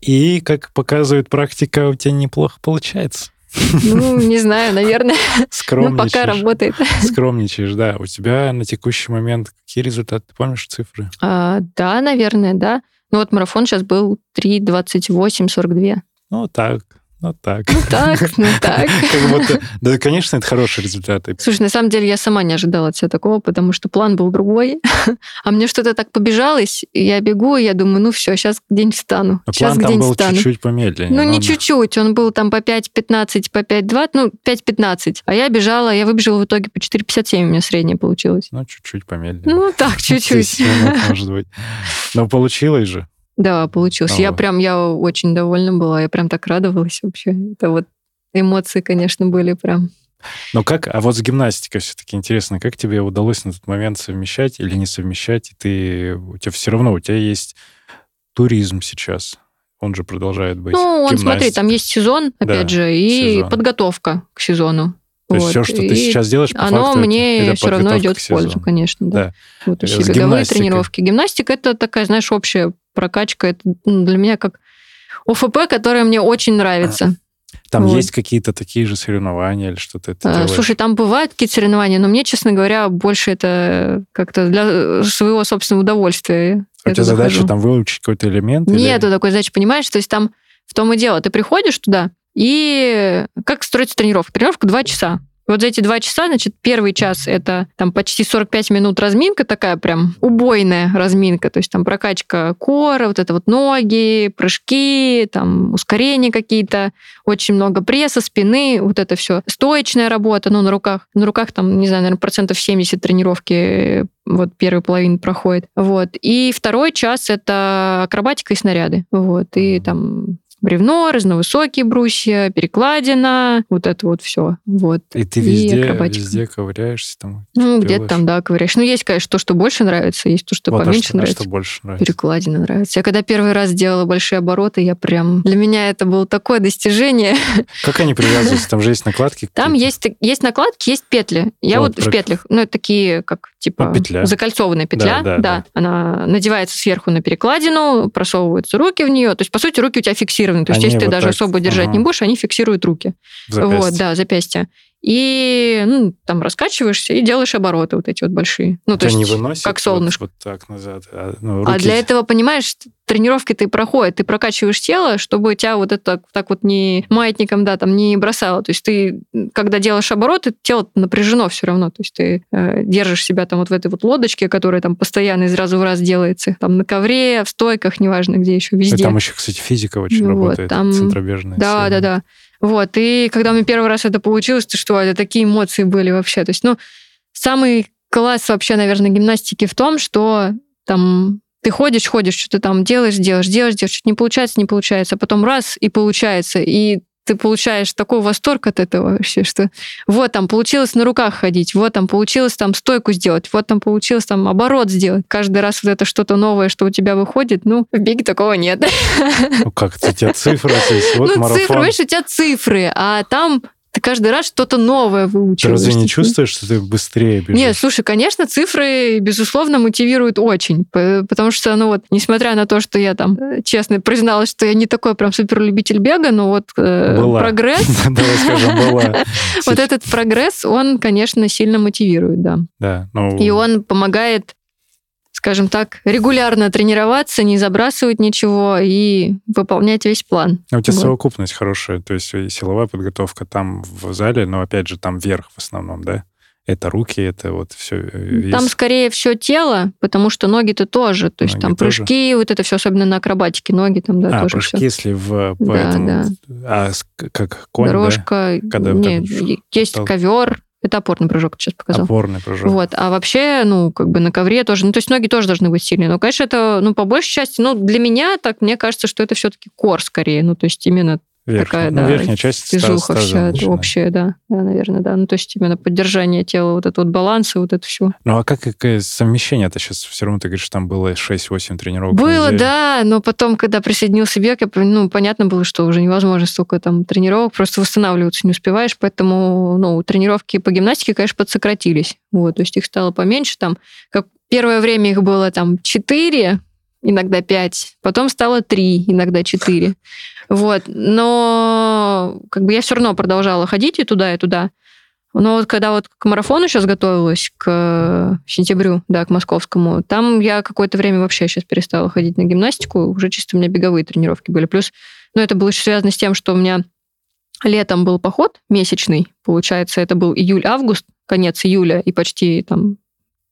И, как показывает практика, у тебя неплохо получается. Ну, не знаю, наверное. Ну, Скромничаешь. пока работает. Скромничаешь, да. У тебя на текущий момент какие результаты? Ты помнишь цифры? А, да, наверное, да. Ну вот марафон сейчас был 3.28.42. Ну, так, ну, так. Ну так, ну так. Как будто... Да, конечно, это хорошие результаты. Слушай, на самом деле я сама не ожидала от себя такого, потому что план был другой. А мне что-то так побежалось, и я бегу, и я думаю, ну все, сейчас где-нибудь встану. А Сейчас план там был встану. чуть-чуть помедленнее. Ну, не чуть-чуть, он был там по 5.15, по 5.20, ну, 5.15. А я бежала, я выбежала в итоге по 4.57, у меня среднее получилось. Ну, чуть-чуть помедленнее. Ну, так, чуть-чуть. 10 минут, может быть. Но получилось же. Да, получилось. Я прям, я очень довольна была, я прям так радовалась вообще. Это вот эмоции, конечно, были прям. Но как, а вот с гимнастикой все-таки интересно, как тебе удалось на тот момент совмещать или не совмещать, и ты, у тебя все равно, у тебя есть туризм сейчас, он же продолжает быть. Ну, он, смотри, там есть сезон, Да, опять же, и сезон. подготовка к сезону. То есть Вот. все, что ты И сейчас делаешь, по Оно факту, мне это все равно идет в пользу, конечно, да. Да. Вот, есть беговые тренировки. Гимнастика это такая, знаешь, общая прокачка. Это ну, для меня как ОФП, которая мне очень нравится. Там Вот. есть какие-то такие же соревнования или что-то ты А, делаешь? Слушай, там бывают какие-то соревнования, но мне, честно говоря, больше это как-то для э, своего собственного удовольствия. А у тебя задача там выучить какой-то элемент? или- Нету такой задачи, понимаешь? То есть там в том и дело. Ты приходишь туда, и как строится тренировка? Тренировка два часа. Вот за эти два часа, значит, первый час это там почти 45 минут разминка такая прям убойная разминка, то есть там прокачка кора, вот это вот ноги, прыжки, там ускорения какие-то, очень много пресса, спины, вот это все. Стоечная работа, ну, на руках. На руках там, не знаю, наверное, процентов 70 тренировки вот первой половины проходит. Вот. И второй час это акробатика и снаряды. Вот. И там бревно, разновысокие брусья, перекладина, вот это вот все. Вот. И ты И везде, акробатика. везде ковыряешься там? Ну, где-то там, да, ковыряешь. Ну, есть, конечно, то, что больше нравится, есть то, что Вот, а поменьше что, а нравится. что больше нравится? Перекладина нравится. Я когда первый раз делала большие обороты, я прям... Для меня это было такое достижение. Как они привязываются? Там же есть накладки Там есть, есть накладки, есть петли. Я Вот, вот, в петлях, ну, это такие, как, типа, Ну, петля. закольцованная петля. Да, да, да. Она надевается сверху на перекладину, просовываются руки в нее. То есть, по сути, руки у тебя фиксированы. То есть, Они если ты вот даже так, особо держать ага. не будешь, они фиксируют руки. Вот, да, запястье. И ну, там раскачиваешься и делаешь обороты вот эти вот большие. Ну, то Тебя есть, не как вот- солнышко. Вот, так назад. А, ну, А руки- для этого, понимаешь, тренировки-то и проходят. Ты прокачиваешь тело, чтобы тебя вот это так, так вот не маятником, да, там не бросало. То есть ты, когда делаешь обороты, тело напряжено все равно. То есть ты э, держишь себя там вот в этой вот лодочке, которая там постоянно из раза в раз делается. Там на ковре, в стойках, неважно где еще, И везде. там еще, кстати, физика очень Ну вот, работает. там- Центробежная. Да, да, сила. да. Вот, и когда у меня первый раз это получилось, то что, это такие эмоции были вообще. То есть, ну, самый класс вообще, наверное, гимнастики в том, что там ты ходишь, ходишь, что-то там делаешь, делаешь, делаешь, делаешь, что-то не получается, не получается, а потом раз и получается, и ты получаешь такой восторг от этого вообще, что вот там получилось на руках ходить, вот там получилось там стойку сделать, вот там получилось там оборот сделать. Каждый раз вот это что-то новое, что у тебя выходит, ну, в беге такого нет. Ну как, у тебя цифры, то есть вот ну, марафон. цифры, видишь, у тебя цифры, а там ты каждый раз что-то новое Ты выучиваешь. разве не чувствуешь, что ты быстрее бежишь? Нет, слушай, конечно, цифры, безусловно, мотивируют очень, потому что, ну вот, несмотря на то, что я там э, честно призналась, что я не такой прям суперлюбитель бега, но вот э, Была. прогресс, Давай скажем, была. вот этот прогресс, он, конечно, сильно мотивирует, да. Да, ну... И он помогает, скажем так, регулярно тренироваться, не забрасывать ничего и выполнять весь план. А у тебя Вот. совокупность хорошая, то есть и силовая подготовка там в зале, но опять же там верх в основном, да? Это руки, это вот все. Там скорее все тело, потому что ноги-то тоже. То есть Ноги там тоже? прыжки, вот это все, особенно на акробатике, ноги там, да, а, тоже прыжки, все. если в по Да, да. а как конь, Дорожка, Когда вот нет, есть стал- ковер, это опорный прыжок, сейчас показал. опорный прыжок. Вот, а вообще, ну, как бы на ковре тоже, ну, то есть ноги тоже должны быть сильные. Но, конечно, это, ну, по большей части, ну, для меня, так, мне кажется, что это все-таки кор скорее, ну, то есть именно Верхняя, такая, ну, да, верхняя часть стаза вся, начинает. общая, да, да, наверное, да. Ну, то есть именно поддержание тела, вот это вот баланс и вот это все. Ну, а как какое совмещение? Это сейчас все равно, ты говоришь, там было 6-8 тренировок Было, да, но потом, когда присоединился бег, я, ну, понятно было, что уже невозможно столько там тренировок, просто восстанавливаться не успеваешь, поэтому, ну, тренировки по гимнастике, конечно, подсократились. Вот, то есть их стало поменьше, там, как первое время их было там 4, иногда 5, потом стало 3, иногда 4. Вот, но как бы я все равно продолжала ходить и туда, и туда. Но вот когда вот к марафону сейчас готовилась, к сентябрю, да, к московскому, там я какое-то время вообще сейчас перестала ходить на гимнастику, уже чисто у меня беговые тренировки были. Плюс, ну, это было еще связано с тем, что у меня летом был поход месячный, получается, это был июль-август, конец июля и почти там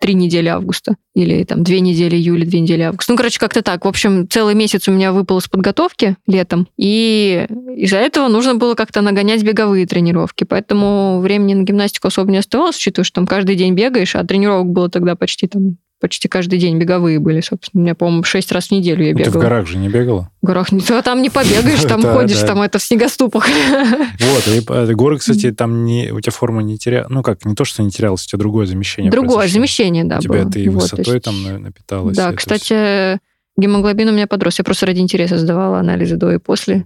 три недели августа. Или там две недели июля, две недели августа. Ну, короче, как-то так. В общем, целый месяц у меня выпал из подготовки летом. И из-за этого нужно было как-то нагонять беговые тренировки. Поэтому времени на гимнастику особо не оставалось, учитывая, что там каждый день бегаешь, а тренировок было тогда почти там почти каждый день беговые были, собственно. У меня, по-моему, шесть раз в неделю я Ну, Ты в бегала. горах же не бегала? В горах не то, там не побегаешь, там ходишь, там это в снегоступах. Вот, и э, горы, кстати, там не, у тебя форма не теряла. Ну как, не то, что не терялась, у тебя другое замещение Другое замещение, да, У тебя было. ты высотой там на- напиталась. Да, кстати, гемоглобин у меня подрос. Я просто ради интереса сдавала анализы до и после.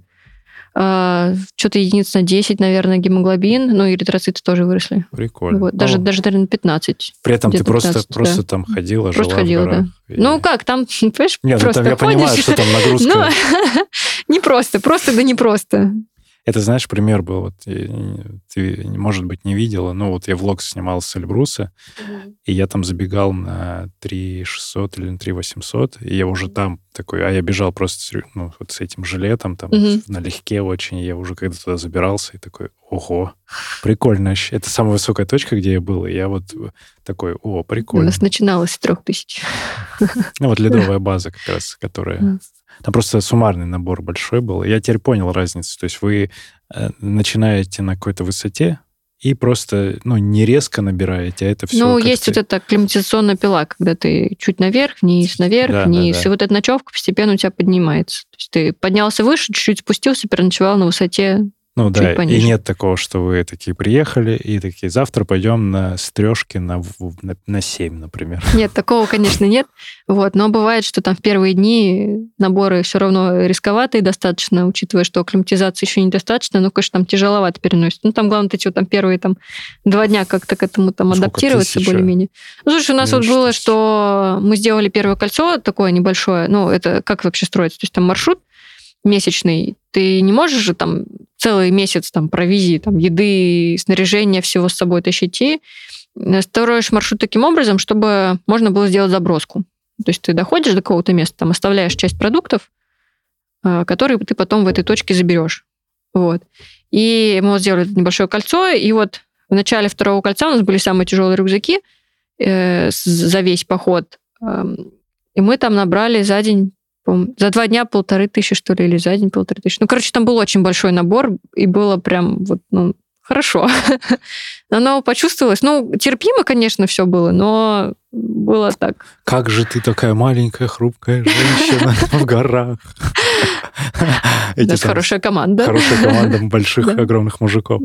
Что-то единиц на 10, наверное, гемоглобин, ну и эритроциты тоже выросли. Прикольно. Вот, даже, Ну, даже, наверное, 15. При этом ты просто, 15, просто да. там ходила, Просто жила ходила, в горах. И- Ну как, там, понимаешь, Нет, ну просто там я ходишь. понимаю, что там нагрузка. Ну, не просто, просто да не просто. Это, знаешь, пример был, вот, ты, может быть, не видела, но вот я влог снимал с Эльбруса, и я там забегал на 3600 или на 3800, и я уже там такой, а я бежал просто ну, вот с этим жилетом, там, Мгм. налегке очень, я уже когда туда забирался, и такой, ого, прикольно. Это самая высокая точка, где я был, и я вот такой, о, У прикольно. нас начиналось с трех тысяч. Ну, вот ледовая база как раз, которая... Там просто суммарный набор большой был. Я теперь понял разницу. То есть вы э, начинаете на какой-то высоте и просто, ну, не резко набираете, а это все Ну, есть вот эта акклиматизационная пила, когда ты чуть наверх, вниз, наверх, Да, да, вниз, да. и вот эта ночевка постепенно у тебя поднимается. То есть ты поднялся выше, чуть-чуть спустился, переночевал на высоте. Ну да, и пониже. нет такого, что вы такие приехали и такие, завтра пойдем на стрешки на, на, на 7, например. Нет, такого, конечно, нет. Вот, но бывает, что там в первые дни наборы все равно рисковатые достаточно, учитывая, что акклиматизации еще недостаточно, но, конечно, там тяжеловато переносит. Ну, там главное, эти вот там первые там два дня как-то к этому там Сколько, адаптироваться тысяча? более-менее. Ну, слушай, у нас вот было, что мы сделали первое кольцо такое небольшое, ну, это как вообще строится? То есть там маршрут месячный, ты не можешь же там целый месяц там провизии, там еды, снаряжения, всего с собой тащить, и э, строишь маршрут таким образом, чтобы можно было сделать заброску. То есть ты доходишь до какого-то места, там оставляешь часть продуктов, э, которые ты потом в этой точке заберешь. Вот. И мы вот сделали небольшое кольцо, и вот в начале второго кольца у нас были самые тяжелые рюкзаки э, за весь поход. Эм, И мы там набрали за день, за два дня полторы тысячи, что ли, или за день полторы тысячи. Ну, короче, там был очень большой набор, и было прям вот, ну, хорошо. Оно почувствовалось. Ну, терпимо, конечно, все было, но было так. Как же ты такая маленькая, хрупкая женщина в горах. У нас хорошая команда. Хорошая команда больших, огромных мужиков.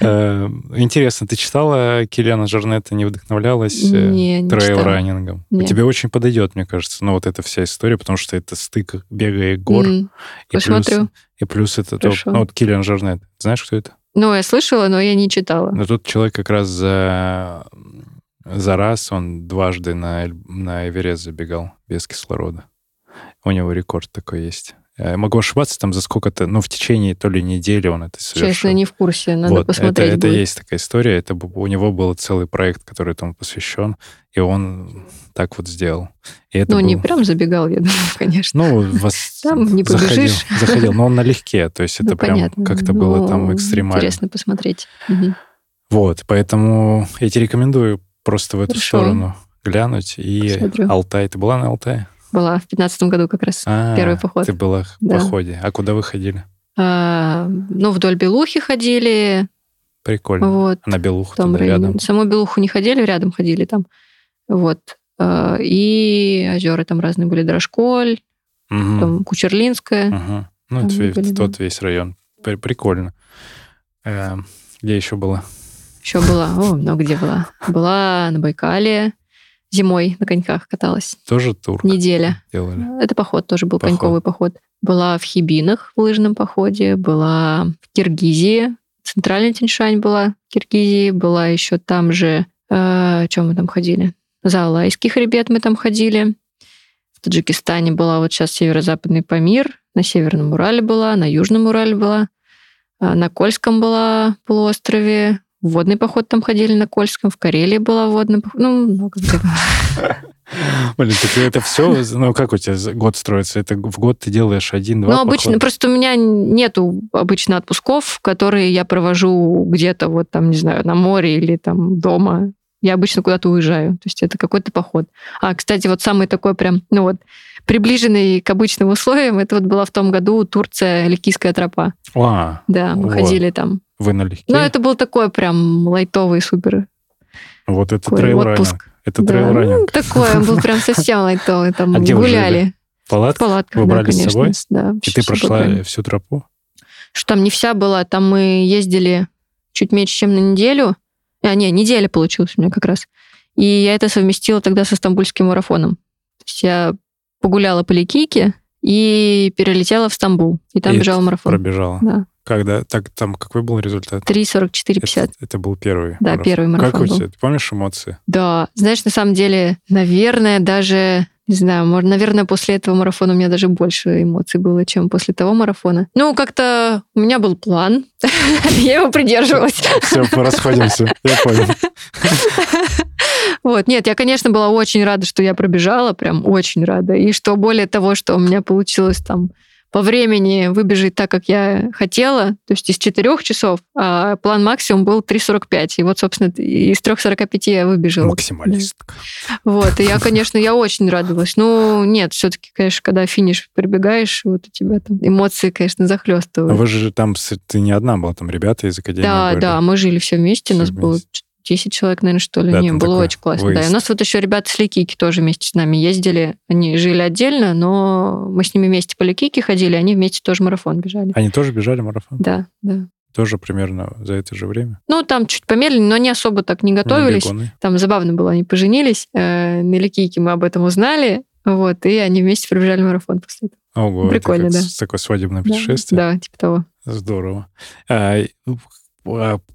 Э, Интересно, ты читала Киллиана Жарнета, не вдохновлялась э, трейл-раннингом? Тебе очень подойдет, мне кажется, ну вот эта вся история, потому что это стык бега и гор. М, и, плюс, Посмотрю. и плюс это... ну вот Киллиан Жарнет, знаешь, кто это? Ну, я слышала, но я не читала. Ну тут человек как раз за, за раз, он дважды на, на Эверест забегал без кислорода. У него рекорд такой есть. Я могу ошибаться там за сколько-то, ну, в течение то ли недели он это совершил. Честно, не в курсе. Надо вот, это, посмотреть это будет. есть такая история. Это у него был целый проект, который этому посвящен, и он так вот сделал. И это Ну, не был- прям забегал, я думаю, конечно. Ну, вас Там не заходил, побежишь. заходил, но он налегке, то есть это Ну, прям как-то было там Ну, экстремально. Интересно посмотреть. Мгм. Вот, поэтому я тебе рекомендую просто в эту Хорошо. сторону глянуть. И Посмотрю. Алтай, ты была на Алтае? Была в пятнадцатом году как раз. А, Первый поход. Ты была в Да. походе. А куда вы ходили? А, ну, вдоль Белухи ходили. Прикольно. Вот. А на Белуху Там туда рядом. Саму Белуху не ходили, рядом ходили там. Вот. А, И озера там разные были. Дрожколь, Мгм. там Кучерлинская. Мгм. Ну, Там это были, тот весь район. При- Прикольно. Э, Где еще было? Еще была, о, много где была. Была на Байкале, зимой на коньках каталась. Тоже тур Неделя. делали? Это поход тоже был, Поход. коньковый поход. Была в Хибинах в лыжном походе, была в Киргизии, центральная Тиньшань была в Киргизии, была еще там же, э, чем мы там ходили? За Алайский хребет мы там ходили. В Таджикистане была вот сейчас северо-западный Памир, на Северном Урале была, на Южном Урале была, а, на Кольском была полуострове, в водный поход там ходили на Кольском, в Карелии была водный поход. Ну, много где было. Блин, так это все, ну как у тебя год строится? Это в год ты делаешь один-два Ну, обычно, похода? просто у меня нету обычно отпусков, которые я провожу где-то вот там, не знаю, на море или там дома. Я обычно куда-то уезжаю. То есть это какой-то поход. А, кстати, вот самый такой прям, ну вот, приближенный к обычным условиям, это вот была в том году Турция, Ликийская тропа. А, Да, мы Вот. ходили там. вы налегке? Ну, это был такой прям лайтовый супер Вот это трейл-раннинг. отпуск. Это Да, трейл-раннинг. ну, такой, он был прям совсем лайтовый. Там А гуляли. В Палатка? палатках, Вы да, брали с собой? Да, И ты прошла брали. всю тропу? что там не вся была, там мы ездили чуть меньше, чем на неделю. А, не, неделя получилась у меня как раз. И я это совместила тогда со стамбульским марафоном. То есть я погуляла по Ликийке и перелетела в Стамбул. И там И бежала марафон. Пробежала. Да. Когда, так, там какой был результат? 3.44.50. Это, это был первый Да, первый марафон Как у тебя? Ты помнишь эмоции? Да, знаешь, на самом деле, наверное, даже, не знаю, может, наверное, после этого марафона у меня даже больше эмоций было, чем после того марафона. Ну, как-то у меня был план, я его придерживалась. Все, расходимся. Я понял. Вот, нет, я, конечно, была очень рада, что я пробежала, прям очень рада. И что более того, что у меня получилось там по времени выбежать так, как я хотела, то есть из 4 часов, а план максимум был 3.45. И вот, собственно, из 3.45 я выбежала. Максималистка. Вот, и я, конечно, я очень радовалась. Ну, нет, все-таки, конечно, когда финиш прибегаешь, вот у тебя там эмоции, конечно, А захлестывают. вы же там, ты не одна была, там ребята из Академии Да, были. да, мы жили все вместе, Всё нас было вместе. 10 человек, наверное, что ли. Да, Не, было очень классно. Да, и выезд. у нас вот еще ребята с Ликики тоже вместе с нами ездили. Они жили отдельно, но мы с ними вместе по Ликике ходили, они вместе тоже марафон бежали. Они тоже бежали марафон? Да, да. Тоже примерно за это же время? Ну, там чуть помедленнее, но не особо так не Не готовились. бегуны? Там забавно было, они поженились, э, на Ликийке мы об этом узнали, вот, и они вместе пробежали марафон после этого. Ого, это Прикольно, как да. такое свадебное Да, путешествие. Да, типа того. Здорово. А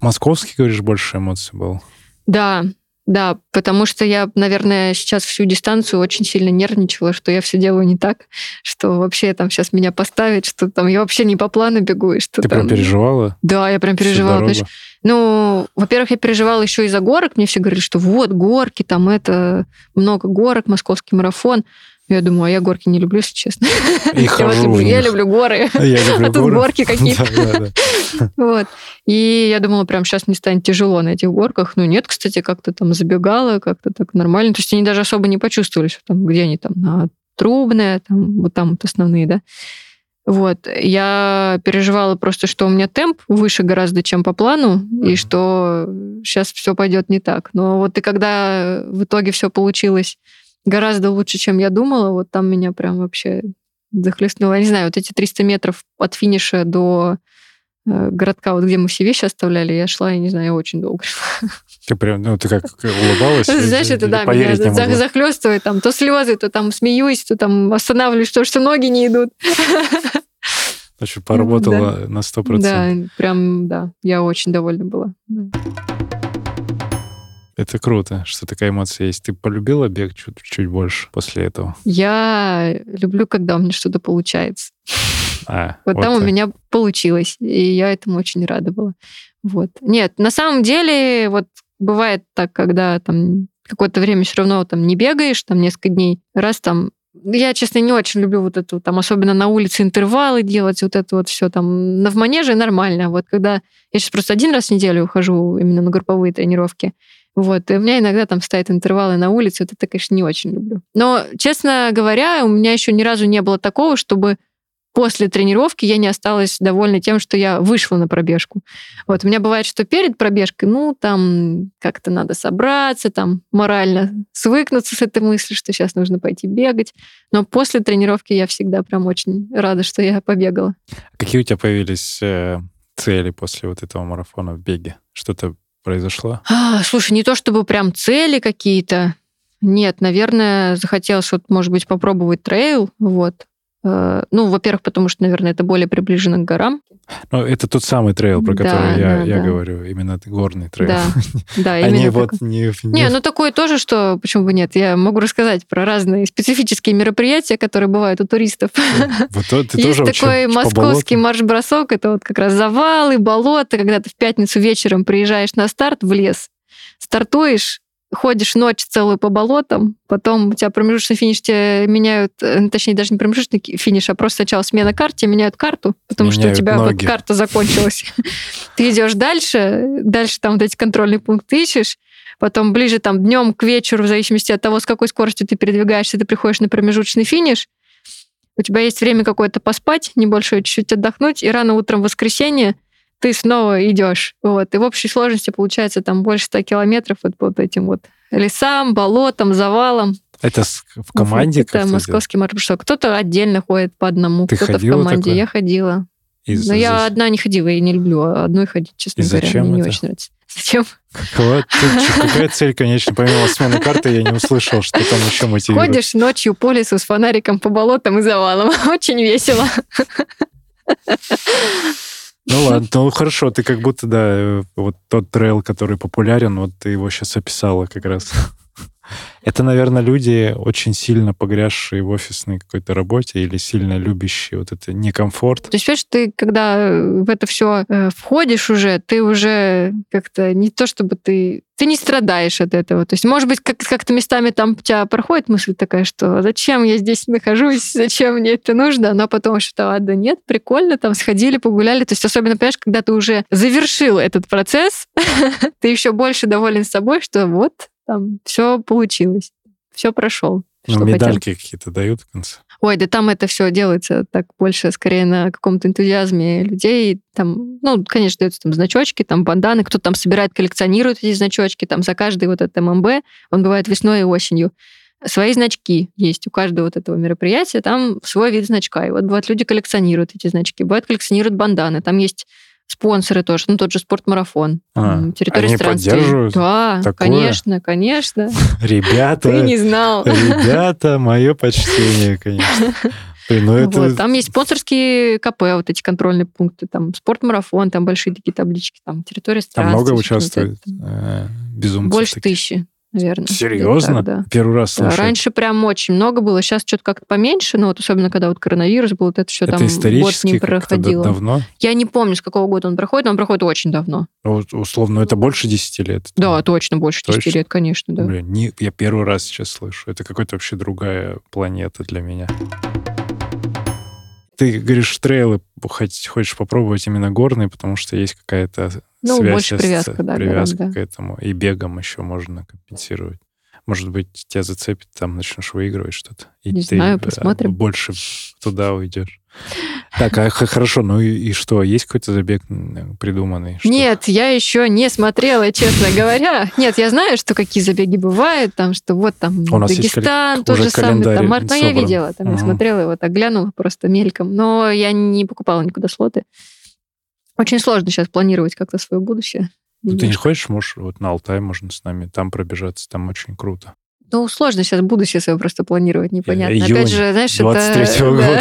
московский, говоришь, больше эмоций был? Да, да, потому что я, наверное, сейчас всю дистанцию очень сильно нервничала, что я все делаю не так, что вообще там сейчас меня поставить, что там я вообще не по плану бегу, и что Ты там... прям переживала? Да, я прям переживала. знаешь. Ну, во-первых, я переживала еще из-за горок. Мне все говорили, что вот горки, там это много горок, московский марафон. Я думаю, а я горки не люблю, если честно. И Я вот люблю- Я люблю горы. Я люблю А тут горы. горки какие-то. Да, да, да. Вот. И я думала, прям сейчас мне станет тяжело на этих горках. Ну, нет, кстати, как-то там забегала, как-то так нормально. То есть они даже особо не почувствовали, что там, где они там, на Трубная, там, вот там вот основные, да. Вот. Я переживала просто, что у меня темп выше гораздо, чем по плану, Мгм. и что сейчас все пойдет не так. Но вот и когда в итоге все получилось гораздо лучше, чем я думала, вот там меня прям вообще захлестнуло. Я не знаю, вот эти 300 метров от финиша до э, городка, вот где мы все вещи оставляли, я шла, я не знаю, я очень долго шла. Ты прям, ну, ты как улыбалась? Знаешь, это да, меня захлестывает, там то слезы, то там смеюсь, то там останавливаюсь, то что ноги не идут. Значит, поработала на 100%. Да, прям, да, я очень довольна была. Да. Это круто, что такая эмоция есть. Ты полюбила бег чуть, чуть больше после этого? Я люблю, когда у меня что-то получается. А, Вот, там у так. меня получилось, и я этому очень рада была. Вот. Нет, на самом деле, вот бывает так, когда там какое-то время все равно там не бегаешь, там несколько дней, раз там я, честно, не очень люблю вот эту, там, особенно на улице интервалы делать, вот это вот все там. На в манеже нормально. Вот когда я сейчас просто один раз в неделю ухожу именно на групповые тренировки, вот, и у меня иногда там стоят интервалы на улице, вот это, конечно, не очень люблю. Но, честно говоря, у меня еще ни разу не было такого, чтобы после тренировки я не осталась довольна тем, что я вышла на пробежку. Вот у меня бывает, что перед пробежкой, ну, там как-то надо собраться, там морально свыкнуться с этой мыслью, что сейчас нужно пойти бегать. Но после тренировки я всегда прям очень рада, что я побегала. Какие у тебя появились э, цели после вот этого марафона в беге? Что-то произошло? А, слушай, не то чтобы прям цели какие-то. Нет, наверное, захотелось вот, может быть, попробовать трейл, вот. Э, ну, во-первых, потому что, наверное, это более приближено к горам. Ну, это тот самый трейл, про да, который я, да, я да. говорю, именно горный трейл. Да, да именно Они вот не, не... Не, ну такое тоже, что почему бы нет. Я могу рассказать про разные специфические мероприятия, которые бывают у туристов. Вот ты Есть тоже такой московский марш-бросок, это вот как раз завалы, болото, когда ты в пятницу вечером приезжаешь на старт в лес, стартуешь, ходишь ночь целую по болотам, потом у тебя промежуточный финиш тебе меняют, э, точнее, даже не промежуточный финиш, а просто сначала смена карты, меняют карту, потому меняют что у тебя ноги. вот карта закончилась. Ты идешь дальше, дальше там вот эти контрольные пункты ищешь, потом ближе там днем к вечеру, в зависимости от того, с какой скоростью ты передвигаешься, ты приходишь на промежуточный финиш, у тебя есть время какое-то поспать, небольшое, чуть-чуть отдохнуть, и рано утром в воскресенье ты снова идешь. Вот. И в общей сложности получается там больше 100 километров вот по вот этим вот лесам, болотам, завалам. Это в команде? Это московский маршрут. Кто-то отдельно ходит по одному, кто-то в команде. Такое? Я ходила. И Но за... я одна не ходила, я не люблю одной ходить, честно и говоря. Зачем мне это? не очень нравится. Зачем? Какова, какая цель, конечно, помимо смены карты, я не услышал, что там еще мотивирует. Ходишь ночью по лесу с фонариком по болотам и завалам. Очень весело. Ну ладно, ну хорошо, ты как будто, да, э, вот тот трейл, который популярен, вот ты его сейчас описала как раз. Это, наверное, люди, очень сильно погрязшие в офисной какой-то работе или сильно любящие вот это некомфорт. То есть, понимаешь, ты, когда в это все э, входишь уже, ты уже как-то не то, чтобы ты... Ты не страдаешь от этого. То есть, может быть, как- как-то местами там у тебя проходит мысль такая, что зачем я здесь нахожусь, зачем мне это нужно, но потом что, а да нет, прикольно, там сходили, погуляли. То есть, особенно, понимаешь, когда ты уже завершил этот процесс, ты еще больше доволен собой, что вот, там все получилось, все прошел. Ну, медальки хотел. какие-то дают в конце. Ой, да там это все делается так больше, скорее на каком-то энтузиазме людей. Там, ну, конечно, даются там значочки, там банданы, кто-то там собирает, коллекционирует эти значочки, там за каждый вот этот ММБ, он бывает весной и осенью. Свои значки есть у каждого вот этого мероприятия, там свой вид значка. И вот бывают люди коллекционируют эти значки, бывают коллекционируют банданы. Там есть спонсоры тоже, ну, тот же спортмарафон, а, территория они странствий. поддерживают Да, такое? конечно, конечно. Ребята. Ты не знал. Ребята, мое почтение, конечно. Ну это... вот, там есть спонсорские КП, вот эти контрольные пункты, там спортмарафон, там большие такие таблички, там территория странствий. Там много участвует э, безумцев. Больше таких. тысячи наверное. Серьезно? Так, да. Первый раз слышу. Да, раньше прям очень много было, сейчас что-то как-то поменьше, но вот особенно когда вот коронавирус был, вот это все это там год не проходило. давно? Я не помню, с какого года он проходит, но он проходит очень давно. Ну, условно, это больше 10 лет? Да, точно, больше точно? 10 лет, конечно, да. Блин, не, я первый раз сейчас слышу. Это какая-то вообще другая планета для меня. Ты говоришь, трейлы хочешь попробовать именно горные, потому что есть какая-то ну, связь больше привязка, с, да, привязка горам, да. к этому. И бегом еще можно компенсировать. Может быть, тебя зацепит, там начнешь выигрывать что-то. И Не ты знаю, посмотрим. больше туда уйдешь. Так, а хорошо, ну и, и что, есть какой-то забег придуманный? Что? Нет, я еще не смотрела, честно говоря. Нет, я знаю, что какие забеги бывают, там, что вот там У Дагестан, тот же самый, там, Март, но я видела, там, угу. я смотрела его, так глянула просто мельком, но я не покупала никуда слоты. Очень сложно сейчас планировать как-то свое будущее. Ну, ты не хочешь, можешь, вот на Алтай можно с нами там пробежаться, там очень круто. Ну, сложно сейчас будущее свое просто планировать, непонятно. Июнь Опять же, знаешь, 23 это... года.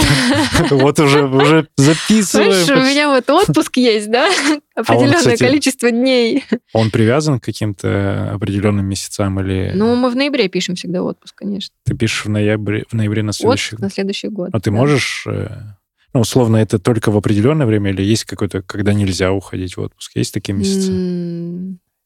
Вот уже, уже записываем. Знаешь, у меня вот отпуск есть, да? А Определенное количество дней. Он привязан к каким-то определенным месяцам или... Ну, мы в ноябре пишем всегда отпуск, конечно. Ты пишешь в ноябре, в ноябре на следующий год? на следующий год. А ты можешь э, ну, условно, это только в определенное время или есть какой-то, когда нельзя уходить в отпуск? Есть такие месяцы?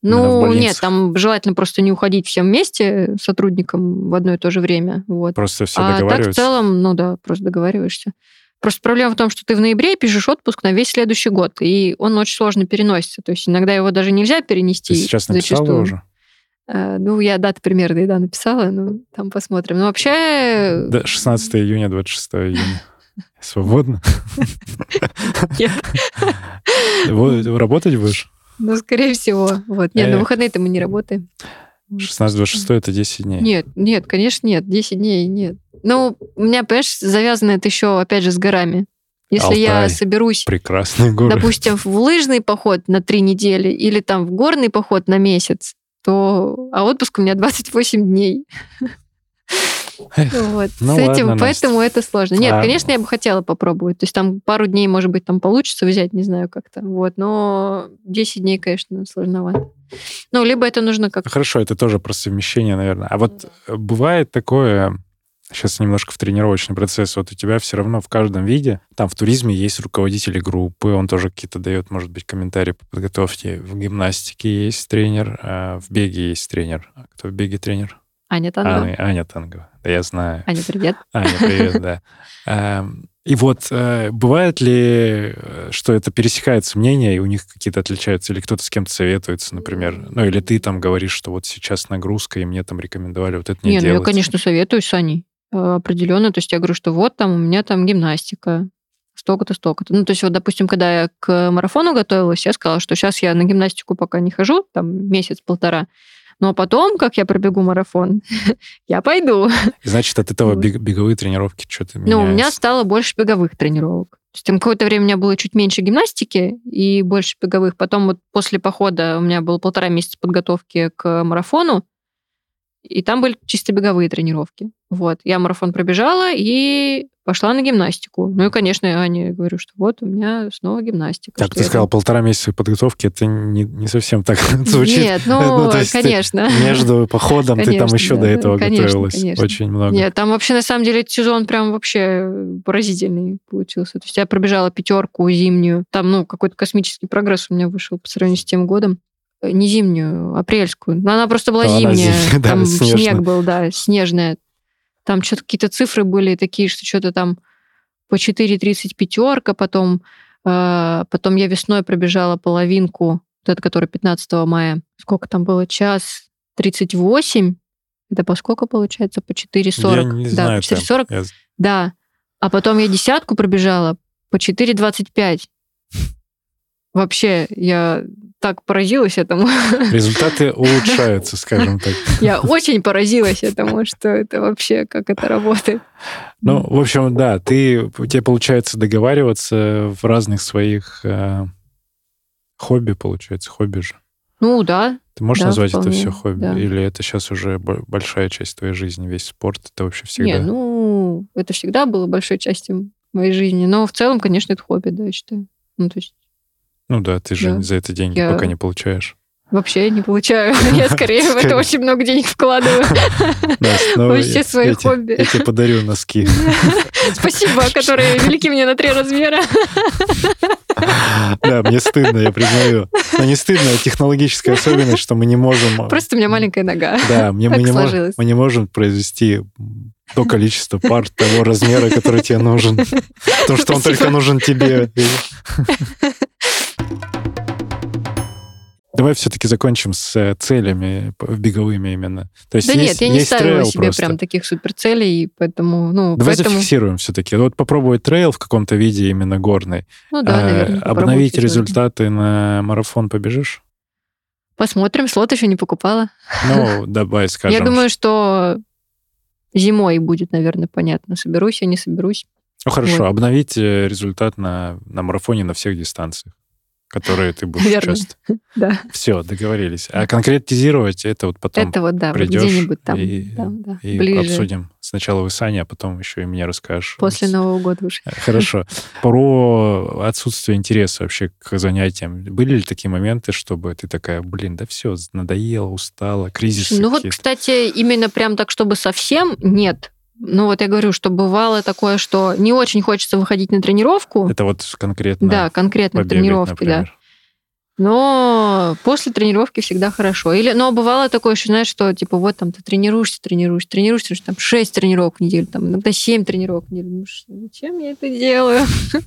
Ну, нет, там желательно просто не уходить всем вместе сотрудникам в одно и то же время. Вот. Просто все а договариваются? так в целом, ну да, просто договариваешься. Просто проблема в том, что ты в ноябре пишешь отпуск на весь следующий год, и он очень сложно переносится. То есть иногда его даже нельзя перенести. Ты сейчас написала зачастую. уже? Uh, ну, я даты примерно, да, написала, ну, там посмотрим. Но вообще... Да, 16 июня, 26 июня. Свободно? Работать будешь? Ну, скорее всего. Вот. Нет, на выходные-то мы не работаем. 16-26 это 10 дней. Нет, нет, конечно, нет. 10 дней нет. Ну, у меня, понимаешь, завязано это еще, опять же, с горами. Если Алтай. я соберусь, Прекрасный город. допустим, в лыжный поход на три недели или там в горный поход на месяц, то... А отпуск у меня 28 дней. Вот. ну С этим, ладно, поэтому это сложно. Нет, А- конечно, я бы хотела попробовать. То есть там пару дней, может быть, там получится взять, не знаю как-то. Вот. Но 10 дней, конечно, сложновато. Ну, либо это нужно как Хорошо, это тоже про совмещение, наверное. А вот э, бывает такое, сейчас немножко в тренировочный процесс, вот у тебя все равно в каждом виде, там в туризме есть руководители группы, он тоже какие-то дает, может быть, комментарии по подготовке. В гимнастике есть тренер, а в беге есть тренер. А кто в беге тренер? Аня Танова. Аня, Аня Тангова. Да, я знаю. Аня, привет. Аня, привет, да. Эм, И вот э, бывает ли, э, что это пересекается мнение, и у них какие-то отличаются, или кто-то с кем-то советуется, например, ну или ты там говоришь, что вот сейчас нагрузка, и мне там рекомендовали вот это не, Не, ну я, делать. конечно, советую с Аней э, определенно. То есть я говорю, что вот там у меня там гимнастика, столько-то, столько-то. Ну, то есть вот, допустим, когда я к марафону готовилась, я сказала, что сейчас я на гимнастику пока не хожу, там месяц-полтора, но потом, как я пробегу марафон, я пойду. И значит, от этого бег- беговые тренировки что-то Ну, у меня меняются. стало больше беговых тренировок. То есть там какое-то время у меня было чуть меньше гимнастики и больше беговых. Потом вот после похода у меня было полтора месяца подготовки к марафону, и там были чисто беговые тренировки. Вот. Я марафон пробежала и пошла на гимнастику. Ну и, конечно, я Ане говорю, что вот у меня снова гимнастика. Так, ты я сказал, полтора месяца подготовки, это не, не совсем так звучит. Нет, ну, ты конечно. Между походом ты там Конечно, еще до да, этого конечно, готовилась. конечно. Очень много. Нет, там вообще на самом деле этот сезон прям вообще поразительный получился. То есть я пробежала пятерку зимнюю. Там, ну, какой-то космический прогресс у меня вышел по сравнению с тем годом. Э, Не зимнюю, апрельскую. Но она просто была Ну, она зимняя. да, там снежная. снег был, да, снежная. Там что-то какие-то цифры были такие, что что-то там по 4.30 пятерка, потом, э, потом я весной пробежала половинку, вот это, который 15 мая. Сколько там было? Час 38? Это по сколько получается? По 4.40. Я да, знаю. по там. 4.40. Я- Да. А потом я десятку пробежала по 4.25. Вообще, я так поразилась этому. Результаты улучшаются, скажем так. Я очень поразилась этому, что это вообще, как это работает. Ну, в общем, да, ты, у тебя получается договариваться в разных своих э, хобби, получается, хобби же. Ну да, Ты можешь Да, назвать это вполне, все хобби? да. Или это сейчас уже бо- большая часть твоей жизни, весь спорт, это вообще всегда? не, ну, это всегда было большой частью моей жизни. Но в целом, конечно, это хобби, да, я считаю. Ну, то есть Ну да, ты же Да. за это деньги Я- пока не получаешь. вообще не получаю. Я скорее в это очень много денег вкладываю. Вообще свои хобби. Я тебе подарю носки. Спасибо, которые велики мне на три размера. Да, мне стыдно, я признаю. Но не стыдно, а технологическая особенность, что мы не можем... Просто у меня маленькая нога. Да, мне, мы, не можем, мы не можем произвести то количество пар того размера, который тебе нужен. Потому что он только нужен тебе. Давай все-таки закончим с э, целями беговыми именно. То есть Да есть, нет, я не ставила себе просто. прям таких суперцелей, поэтому, ну, Давай поэтому, зафиксируем все-таки. Вот попробовать трейл в каком-то виде именно горный. ну да, А, наверное. обновить результаты на марафон побежишь? Посмотрим, слот еще не покупала. Ну, давай скажем. Я думаю, что зимой будет, наверное, понятно, соберусь я, не соберусь. Ну хорошо, Вот. обновить э, результат на, на марафоне на всех дистанциях, которые ты будешь Наверное. участвовать. Да, Все, договорились. А конкретизировать это вот потом это вот, да, где-нибудь там, и- да, да, и ближе, обсудим. Сначала вы, Саня, а потом еще и мне расскажешь. после Нового года уже. Хорошо. Про отсутствие интереса вообще к занятиям. Были ли такие моменты, чтобы ты такая, блин, да все, надоело, устала, кризис Ну вот, кстати, именно прям так, чтобы совсем нет. Ну вот я говорю, что бывало такое, что не очень хочется выходить на тренировку. Это вот конкретно да, конкретно побегать, тренировки, да. например. Но после тренировки всегда хорошо. Или, но бывало такое, что, знаешь, что типа вот там ты тренируешься, тренируешься, тренируешься, тренируешься, там 6 тренировок в неделю, там иногда 7 тренировок в неделю. Думаешь, зачем я это делаю?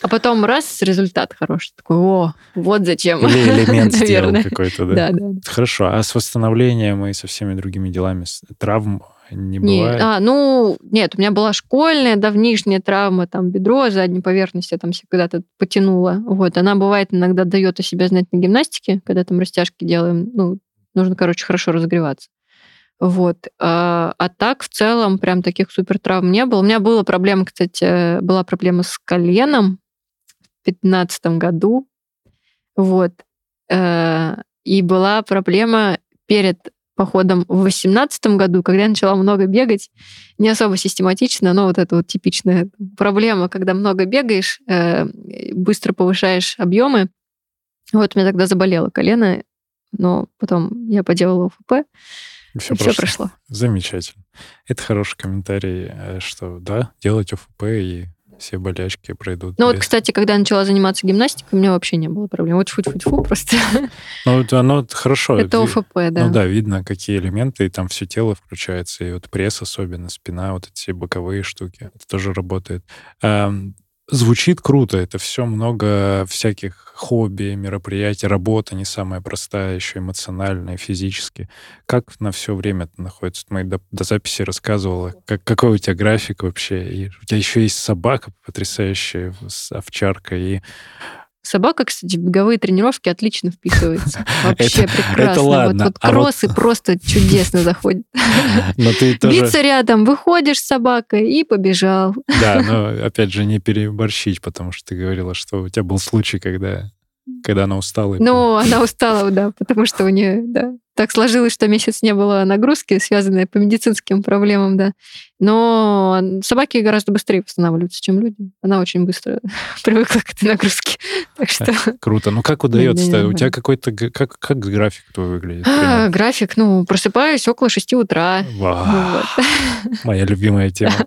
А потом раз, результат хороший. Такой, о, вот зачем. Или элемент сделал какой-то, да? Да, да. Хорошо, а с восстановлением и со всеми другими делами, травм не Не, бывает? а, ну, нет, у меня была школьная давнишняя травма, там, бедро, задней поверхности, я там когда-то потянула. Вот, она бывает иногда дает о себе знать на гимнастике, когда там растяжки делаем. Ну, нужно, короче, хорошо разогреваться. Вот. А, а так, в целом, прям таких супер травм не было. У меня была проблема, кстати, была проблема с коленом в 2015 году. Вот. Э, И была проблема перед походом в 2018 году, когда я начала много бегать, не особо систематично, но вот это вот типичная проблема, когда много бегаешь, э, быстро повышаешь объемы. Вот у меня тогда заболело колено, но потом я поделала ОФП, Все и все прошло. Замечательно. Это хороший комментарий, э, что да, делать ОФП и все болячки пройдут. Ну вот, без- кстати, когда я начала заниматься гимнастикой, у меня вообще не было проблем. Вот фу-фу-фу, просто Ну, вот оно хорошо. это ОФП, да. Ну да, видно, какие элементы, и там все тело включается, и вот пресс особенно, спина, вот эти боковые штуки, это тоже работает. Звучит круто, это все много всяких хобби, мероприятий, работа не самая простая, еще эмоциональная, физически. Как на все время это находится? Мы до, до записи рассказывала, как, какой у тебя график вообще, и у тебя еще есть собака потрясающая с овчаркой, и Собака, кстати, в беговые тренировки отлично вписывается. Вообще Это- прекрасно. это ладно, Вот, вот а вот- кроссы просто чудесно заходят. но ты тоже... Биться рядом, выходишь с собакой и побежал. Да, но опять же не переборщить, потому что ты говорила, что у тебя был случай, когда, когда она устала. Ну, она устала, да, потому что у нее, да, так сложилось, что месяц не было нагрузки, связанной по медицинским проблемам, да. Но собаки гораздо быстрее восстанавливаются, чем люди. Она очень быстро привыкла к этой нагрузке. Так что Круто. Ну как удается? У тебя какой-то как как график твой выглядит? а, график, ну, просыпаюсь около 6 утра. Вау, вот. моя любимая тема.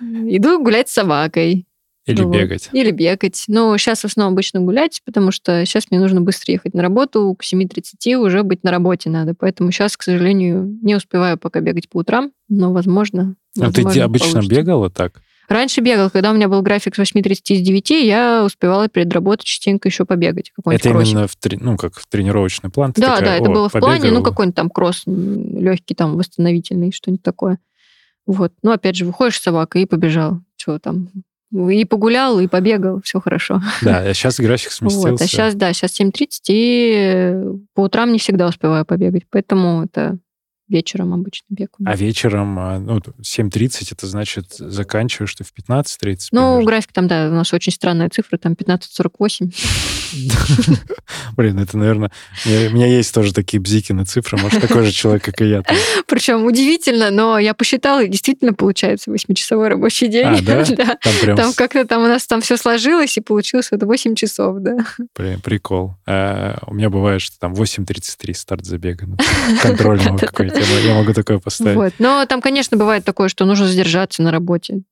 Иду гулять с собакой. Или Ну бегать. Или бегать. Но сейчас в основном обычно гулять, потому что сейчас мне нужно быстро ехать на работу, к 7.30 уже быть на работе надо. Поэтому сейчас, к сожалению, не успеваю пока бегать по утрам, но, возможно, А ты возможно, обычно получится. бегала так? Раньше бегал, когда у меня был график с 8.30 из 9, я успевала перед работой частенько еще побегать. Это кроссик. именно в, трени- ну, как в тренировочный план? Ты Да, такая, да, это «О, было в плане, ну, побегаю». какой-нибудь там кросс легкий, там, восстановительный, что-нибудь такое. Вот. Ну, опять же, выходишь с собакой и побежал. Что там? И погулял, и побегал, все хорошо. Да, а сейчас график сместился. Вот. А сейчас, да, сейчас 7.30, и по утрам не всегда успеваю побегать, поэтому это вечером обычно бег. А вечером, а, ну, 7.30, это значит, заканчиваешь ты в 15.30? Ну, примерно? график там, да, у нас очень странная цифра, там 15.48. Блин, это, наверное... У меня, есть тоже такие бзикины цифры. Может, такой же человек, как и я. Причем удивительно, но я посчитала, действительно получается 8-часовой рабочий день. А, да? Там как-то там у нас там все сложилось, и получилось это 8 часов, да. при- прикол. А, у меня бывает, что там 8.33 старт забега. контрольного какой-то. Я мо- Я могу такое поставить. Вот. Но там, конечно, бывает такое, что нужно задержаться на работе.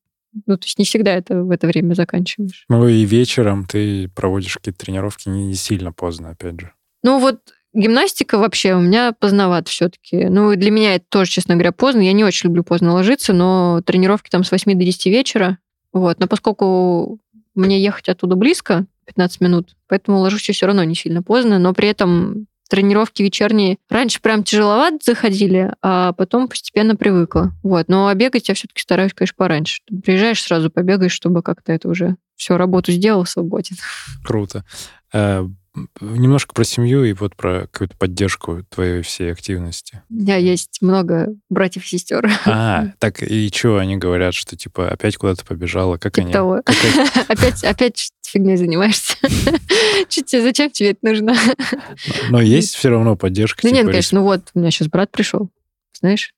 Ну, то есть не всегда это в это время заканчиваешь. Ну и вечером ты проводишь какие-то тренировки не, сильно поздно, опять же. Ну вот гимнастика вообще у меня поздновато все-таки. Ну для меня это тоже, честно говоря, поздно. Я не очень люблю поздно ложиться, но тренировки там с 8 до 10 вечера. Вот. Но поскольку мне ехать оттуда близко, 15 минут, поэтому ложусь все равно не сильно поздно, но при этом тренировки вечерние раньше прям тяжеловато заходили, а потом постепенно привыкла. Вот. Но бегать я все-таки стараюсь, конечно, пораньше. Приезжаешь, сразу побегаешь, чтобы как-то это уже все, работу сделал, свободен. Круто. Немножко про семью и вот про какую-то поддержку твоей всей активности. У меня есть много братьев и сестер. А, так и что они говорят, что типа опять куда-то побежала? Как Типа они? того. как они- Опять, опять фигней занимаешься. Чуть зачем тебе это нужно? Но есть все равно поддержка. Ну типа, нет, конечно, ну вот, у меня сейчас брат пришел. Знаешь,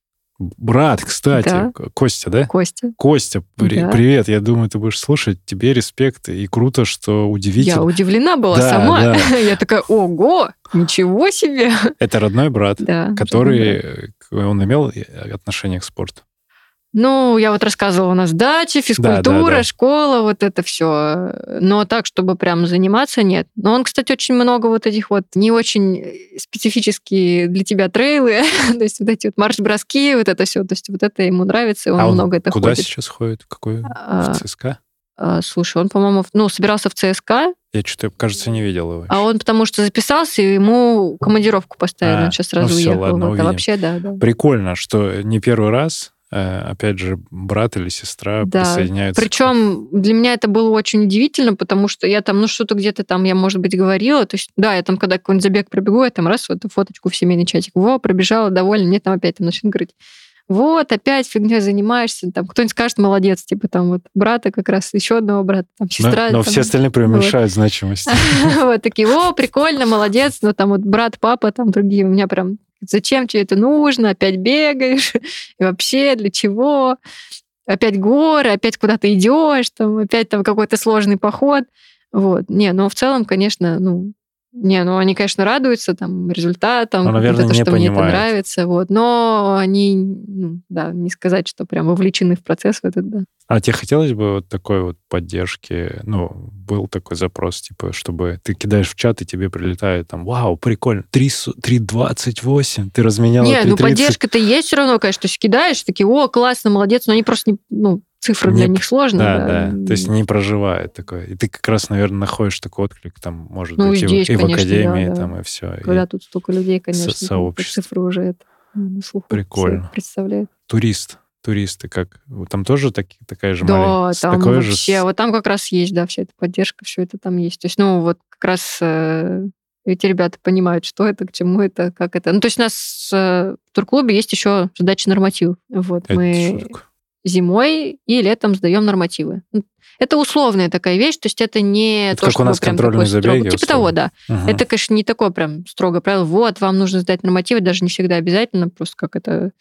Брат, кстати, Да. Костя, да? Костя. Костя, при- Да. привет. Я думаю, ты будешь слушать. Тебе респект. И круто, что Я удивительно. удивлена была Да, сама. да. Я такая, ого, ничего себе. Это родной брат, Да. родной брат. который... Он имел э, отношение к спорту. Ну, я вот рассказывала, у нас дача, физкультура, да, да. школа, вот это все. Но так, чтобы прям заниматься, нет. Но он, кстати, очень много вот этих вот не очень специфические для тебя трейлы, то есть вот эти вот марш-броски, вот это все. То есть вот это ему нравится, и он а он много это куда ходит. сейчас ходит? Какой? А, В ЦСКА? а, слушай, он, по-моему, ну, собирался в ЦСКА, Я что-то, кажется, не видел его. А он потому что записался, и ему командировку поставили, А, он сейчас сразу ну всё, уехал. ладно, Вот, а вообще, да, да. Прикольно, что не первый раз, э, опять же, брат или сестра Да. присоединяются. Причем для меня это было очень удивительно, потому что я там, ну, что-то где-то там, я, может быть, говорила. То есть, да, я там, когда какой-нибудь забег пробегу, я там раз вот фоточку в семейный чатик. Во, пробежала, довольна. Мне там опять там начнут говорить, вот, опять фигней занимаешься. Там кто-нибудь скажет, молодец, типа там вот брата как раз, еще одного брата, там Но, сестра. но там, все остальные преуменьшают значимость. Вот такие, о, прикольно, молодец. Но там вот брат, папа, там другие. У меня прям, зачем тебе это нужно? Опять бегаешь? И вообще для чего? Опять горы, опять куда ты идешь, там, опять там какой-то сложный поход. Вот. Не, но в целом, конечно, ну, не, ну они, конечно, радуются там результатам, Ну, наверное, это, не что мне это понимают. нравится, вот. Но они, ну, да, не сказать, что прям вовлечены в процесс в этот, да. А тебе хотелось бы вот такой вот поддержки? Ну, был такой запрос, типа, чтобы ты кидаешь в чат, и тебе прилетает там, вау, прикольно, 3 с- 3.28, ты разменяла Не, ну 3.30». поддержка-то есть все равно, конечно. То есть кидаешь, такие, о, классно, молодец, но они просто не, ну, цифры для Не- них сложно. Да, да, то есть не проживает такое. И ты как раз, наверное, находишь такой отклик, там, может Ну, быть, и в- здесь, и, в академии, да, да. там, и все. Когда тут столько людей, конечно, сообщество. цифры уже это на слуху Прикольно. представляют. Турист, туристы как? Там тоже таки- такая же Да, маленькая- там такое же вообще, с- вот там как раз есть, да, вся эта поддержка, все это там есть. То есть, ну, вот как раз э, эти ребята понимают, что это, к чему это, как это. Ну, то есть у нас э, в турклубе есть еще задача нормативов. Вот Это мы такое? Зимой и летом сдаем нормативы. Это условная такая вещь, то есть это не Это то, как у что нас прям такое строго. забеги, Типа условно. того, да. Мгм. Это, конечно, не такое прям строго правило. Вот, вам нужно сдать нормативы, даже не всегда обязательно, просто как это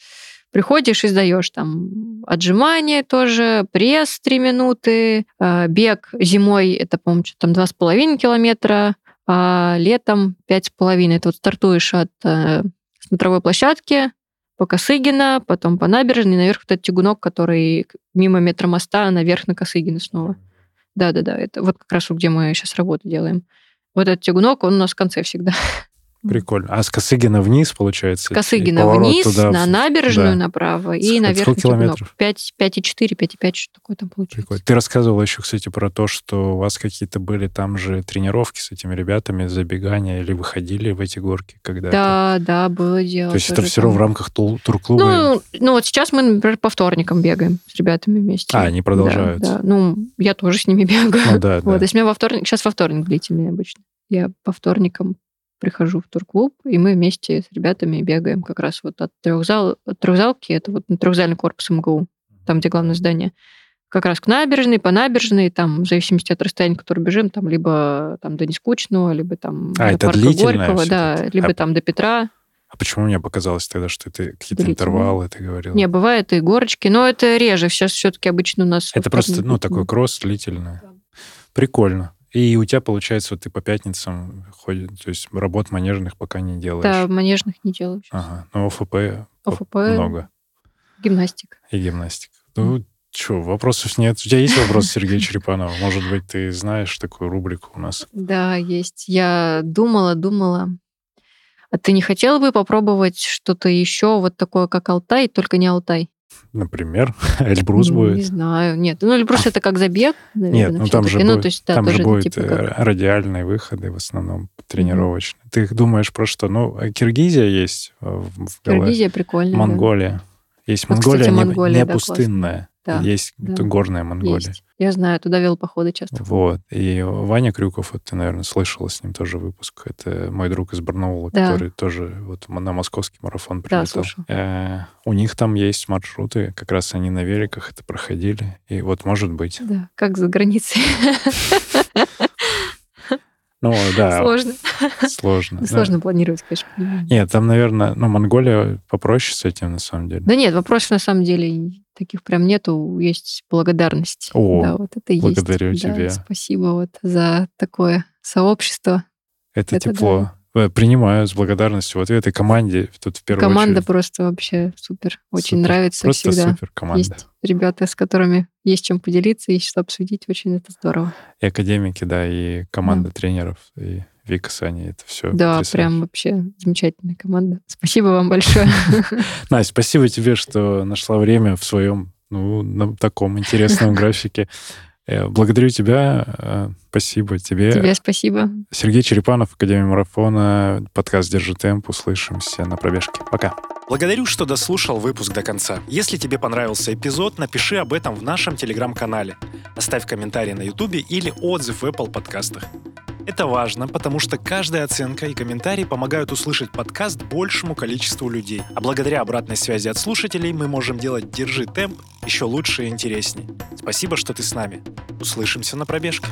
приходишь и сдаешь там отжимания тоже, пресс 3 минуты, э, бег зимой это, по-моему, что там 2,5 километра, а летом 5,5. Это вот стартуешь от э, смотровой площадки по Косыгина, потом по набережной, наверх этот тягунок, который мимо метромоста наверх на Косыгина снова. Да-да-да, это вот как раз где мы сейчас работу делаем. Вот этот тягунок, он у нас в конце всегда. Прикольно. А с Косыгина вниз, получается? С Косыгина вниз, туда, на набережную да. направо, и наверх на сколько километров? 5, 5,4, 5,5, что такое там получается. Прикольно. Ты рассказывала еще, кстати, про то, что у вас какие-то были там же тренировки с этими ребятами, забегания, или выходили в эти горки когда-то? Да, да, было дело. То есть это все равно в рамках турклуба? Ну, ну, вот сейчас мы, например, по вторникам бегаем с ребятами вместе. А, они продолжают. Да, да. Ну, я тоже с ними бегаю. Ну да, Вот, да. то есть у меня во вторник, сейчас во вторник длительный обычно. Я по вторникам прихожу в турклуб, и мы вместе с ребятами бегаем как раз вот от, трехзал, от трехзалки, это вот на трехзальный корпус МГУ, там, где главное здание, как раз к набережной, по набережной, там, в зависимости от расстояния, которое бежим, там, либо там до Нескучного, либо там А, до это парка Горького, да, всё-таки? либо А- там до Петра. А почему мне показалось тогда, что это какие-то интервалы, ты говорила? Не, бывает и горочки, но это реже. Сейчас все-таки обычно у нас... Это во просто, ну, такой кросс длительный. Да. Прикольно. И у тебя, получается, вот ты по пятницам ходишь, то есть работ манежных пока не делаешь. Да, манежных не делаю сейчас. Ага. Но ОФП, ОФП, много. гимнастика. И гимнастика. Ну, что, вопросов нет. У тебя есть вопрос, Сергей Черепанов? Может быть, ты знаешь такую рубрику у нас? Да, есть. Я думала, думала. А ты не хотела бы попробовать что-то еще вот такое, как Алтай, только не Алтай? Например, Эльбрус Ну, будет. Не знаю. Нет, ну Эльбрус это как забег, наверное, Нет, ну там же. Ну, будет, то есть, да, там же будет типа э, как- радиальные выходы в основном тренировочные. Ты думаешь про что? Ну, э, Киргизия есть э, в, в Киргизия прикольная. да. Монголия. Есть Вот, Монголия, кстати, не- Монголия, не, да, пустынная. Да, есть да. горная Монголия. Есть. Я знаю, туда велопоходы часто. Вот. И Ваня Крюков, вот ты, наверное, слышала с ним тоже выпуск. Это мой друг из Барнаула, Да. который тоже вот на московский марафон Да, прилетел. слышал. Э, у них там есть маршруты, как раз они на великах это проходили. И вот, может быть. Да, как за границей. Ну, да, Сложно. сложно. да. Сложно планировать, конечно. Нет, там, наверное, ну, Монголия попроще с этим, на самом деле. Да нет, вопросов на самом деле таких прям нету. Есть благодарность. О, да, вот это есть. благодарю Да, тебя. Спасибо вот за такое сообщество. Это, это тепло. Э, Принимаю с благодарностью. Вот этой команде тут в первую Команда очередь. просто вообще супер. Очень Супер. нравится Просто всегда. супер команда. Есть ребята, с которыми есть чем поделиться, есть что обсудить. Очень это здорово. И академики, да, и команда тренеров, и Вика, Саня, это все Да, прям вообще замечательная команда. Спасибо вам большое. Настя, спасибо тебе, что нашла время в своем, ну, на таком интересном графике Э, благодарю тебя. Э, спасибо тебе. Тебе спасибо. Сергей Черепанов, Академия марафона, подкаст «Держи темп». Услышимся на пробежке. Пока. Благодарю, что дослушал выпуск до конца. Если тебе понравился эпизод, напиши об этом в нашем телеграм-канале. Оставь комментарий на ютубе или отзыв в Apple подкастах. Это важно, потому что каждая оценка и комментарий помогают услышать подкаст большему количеству людей. А благодаря обратной связи от слушателей мы можем делать «Держи темп» еще лучше и интереснее. Спасибо, что ты с нами. Услышимся на пробежке.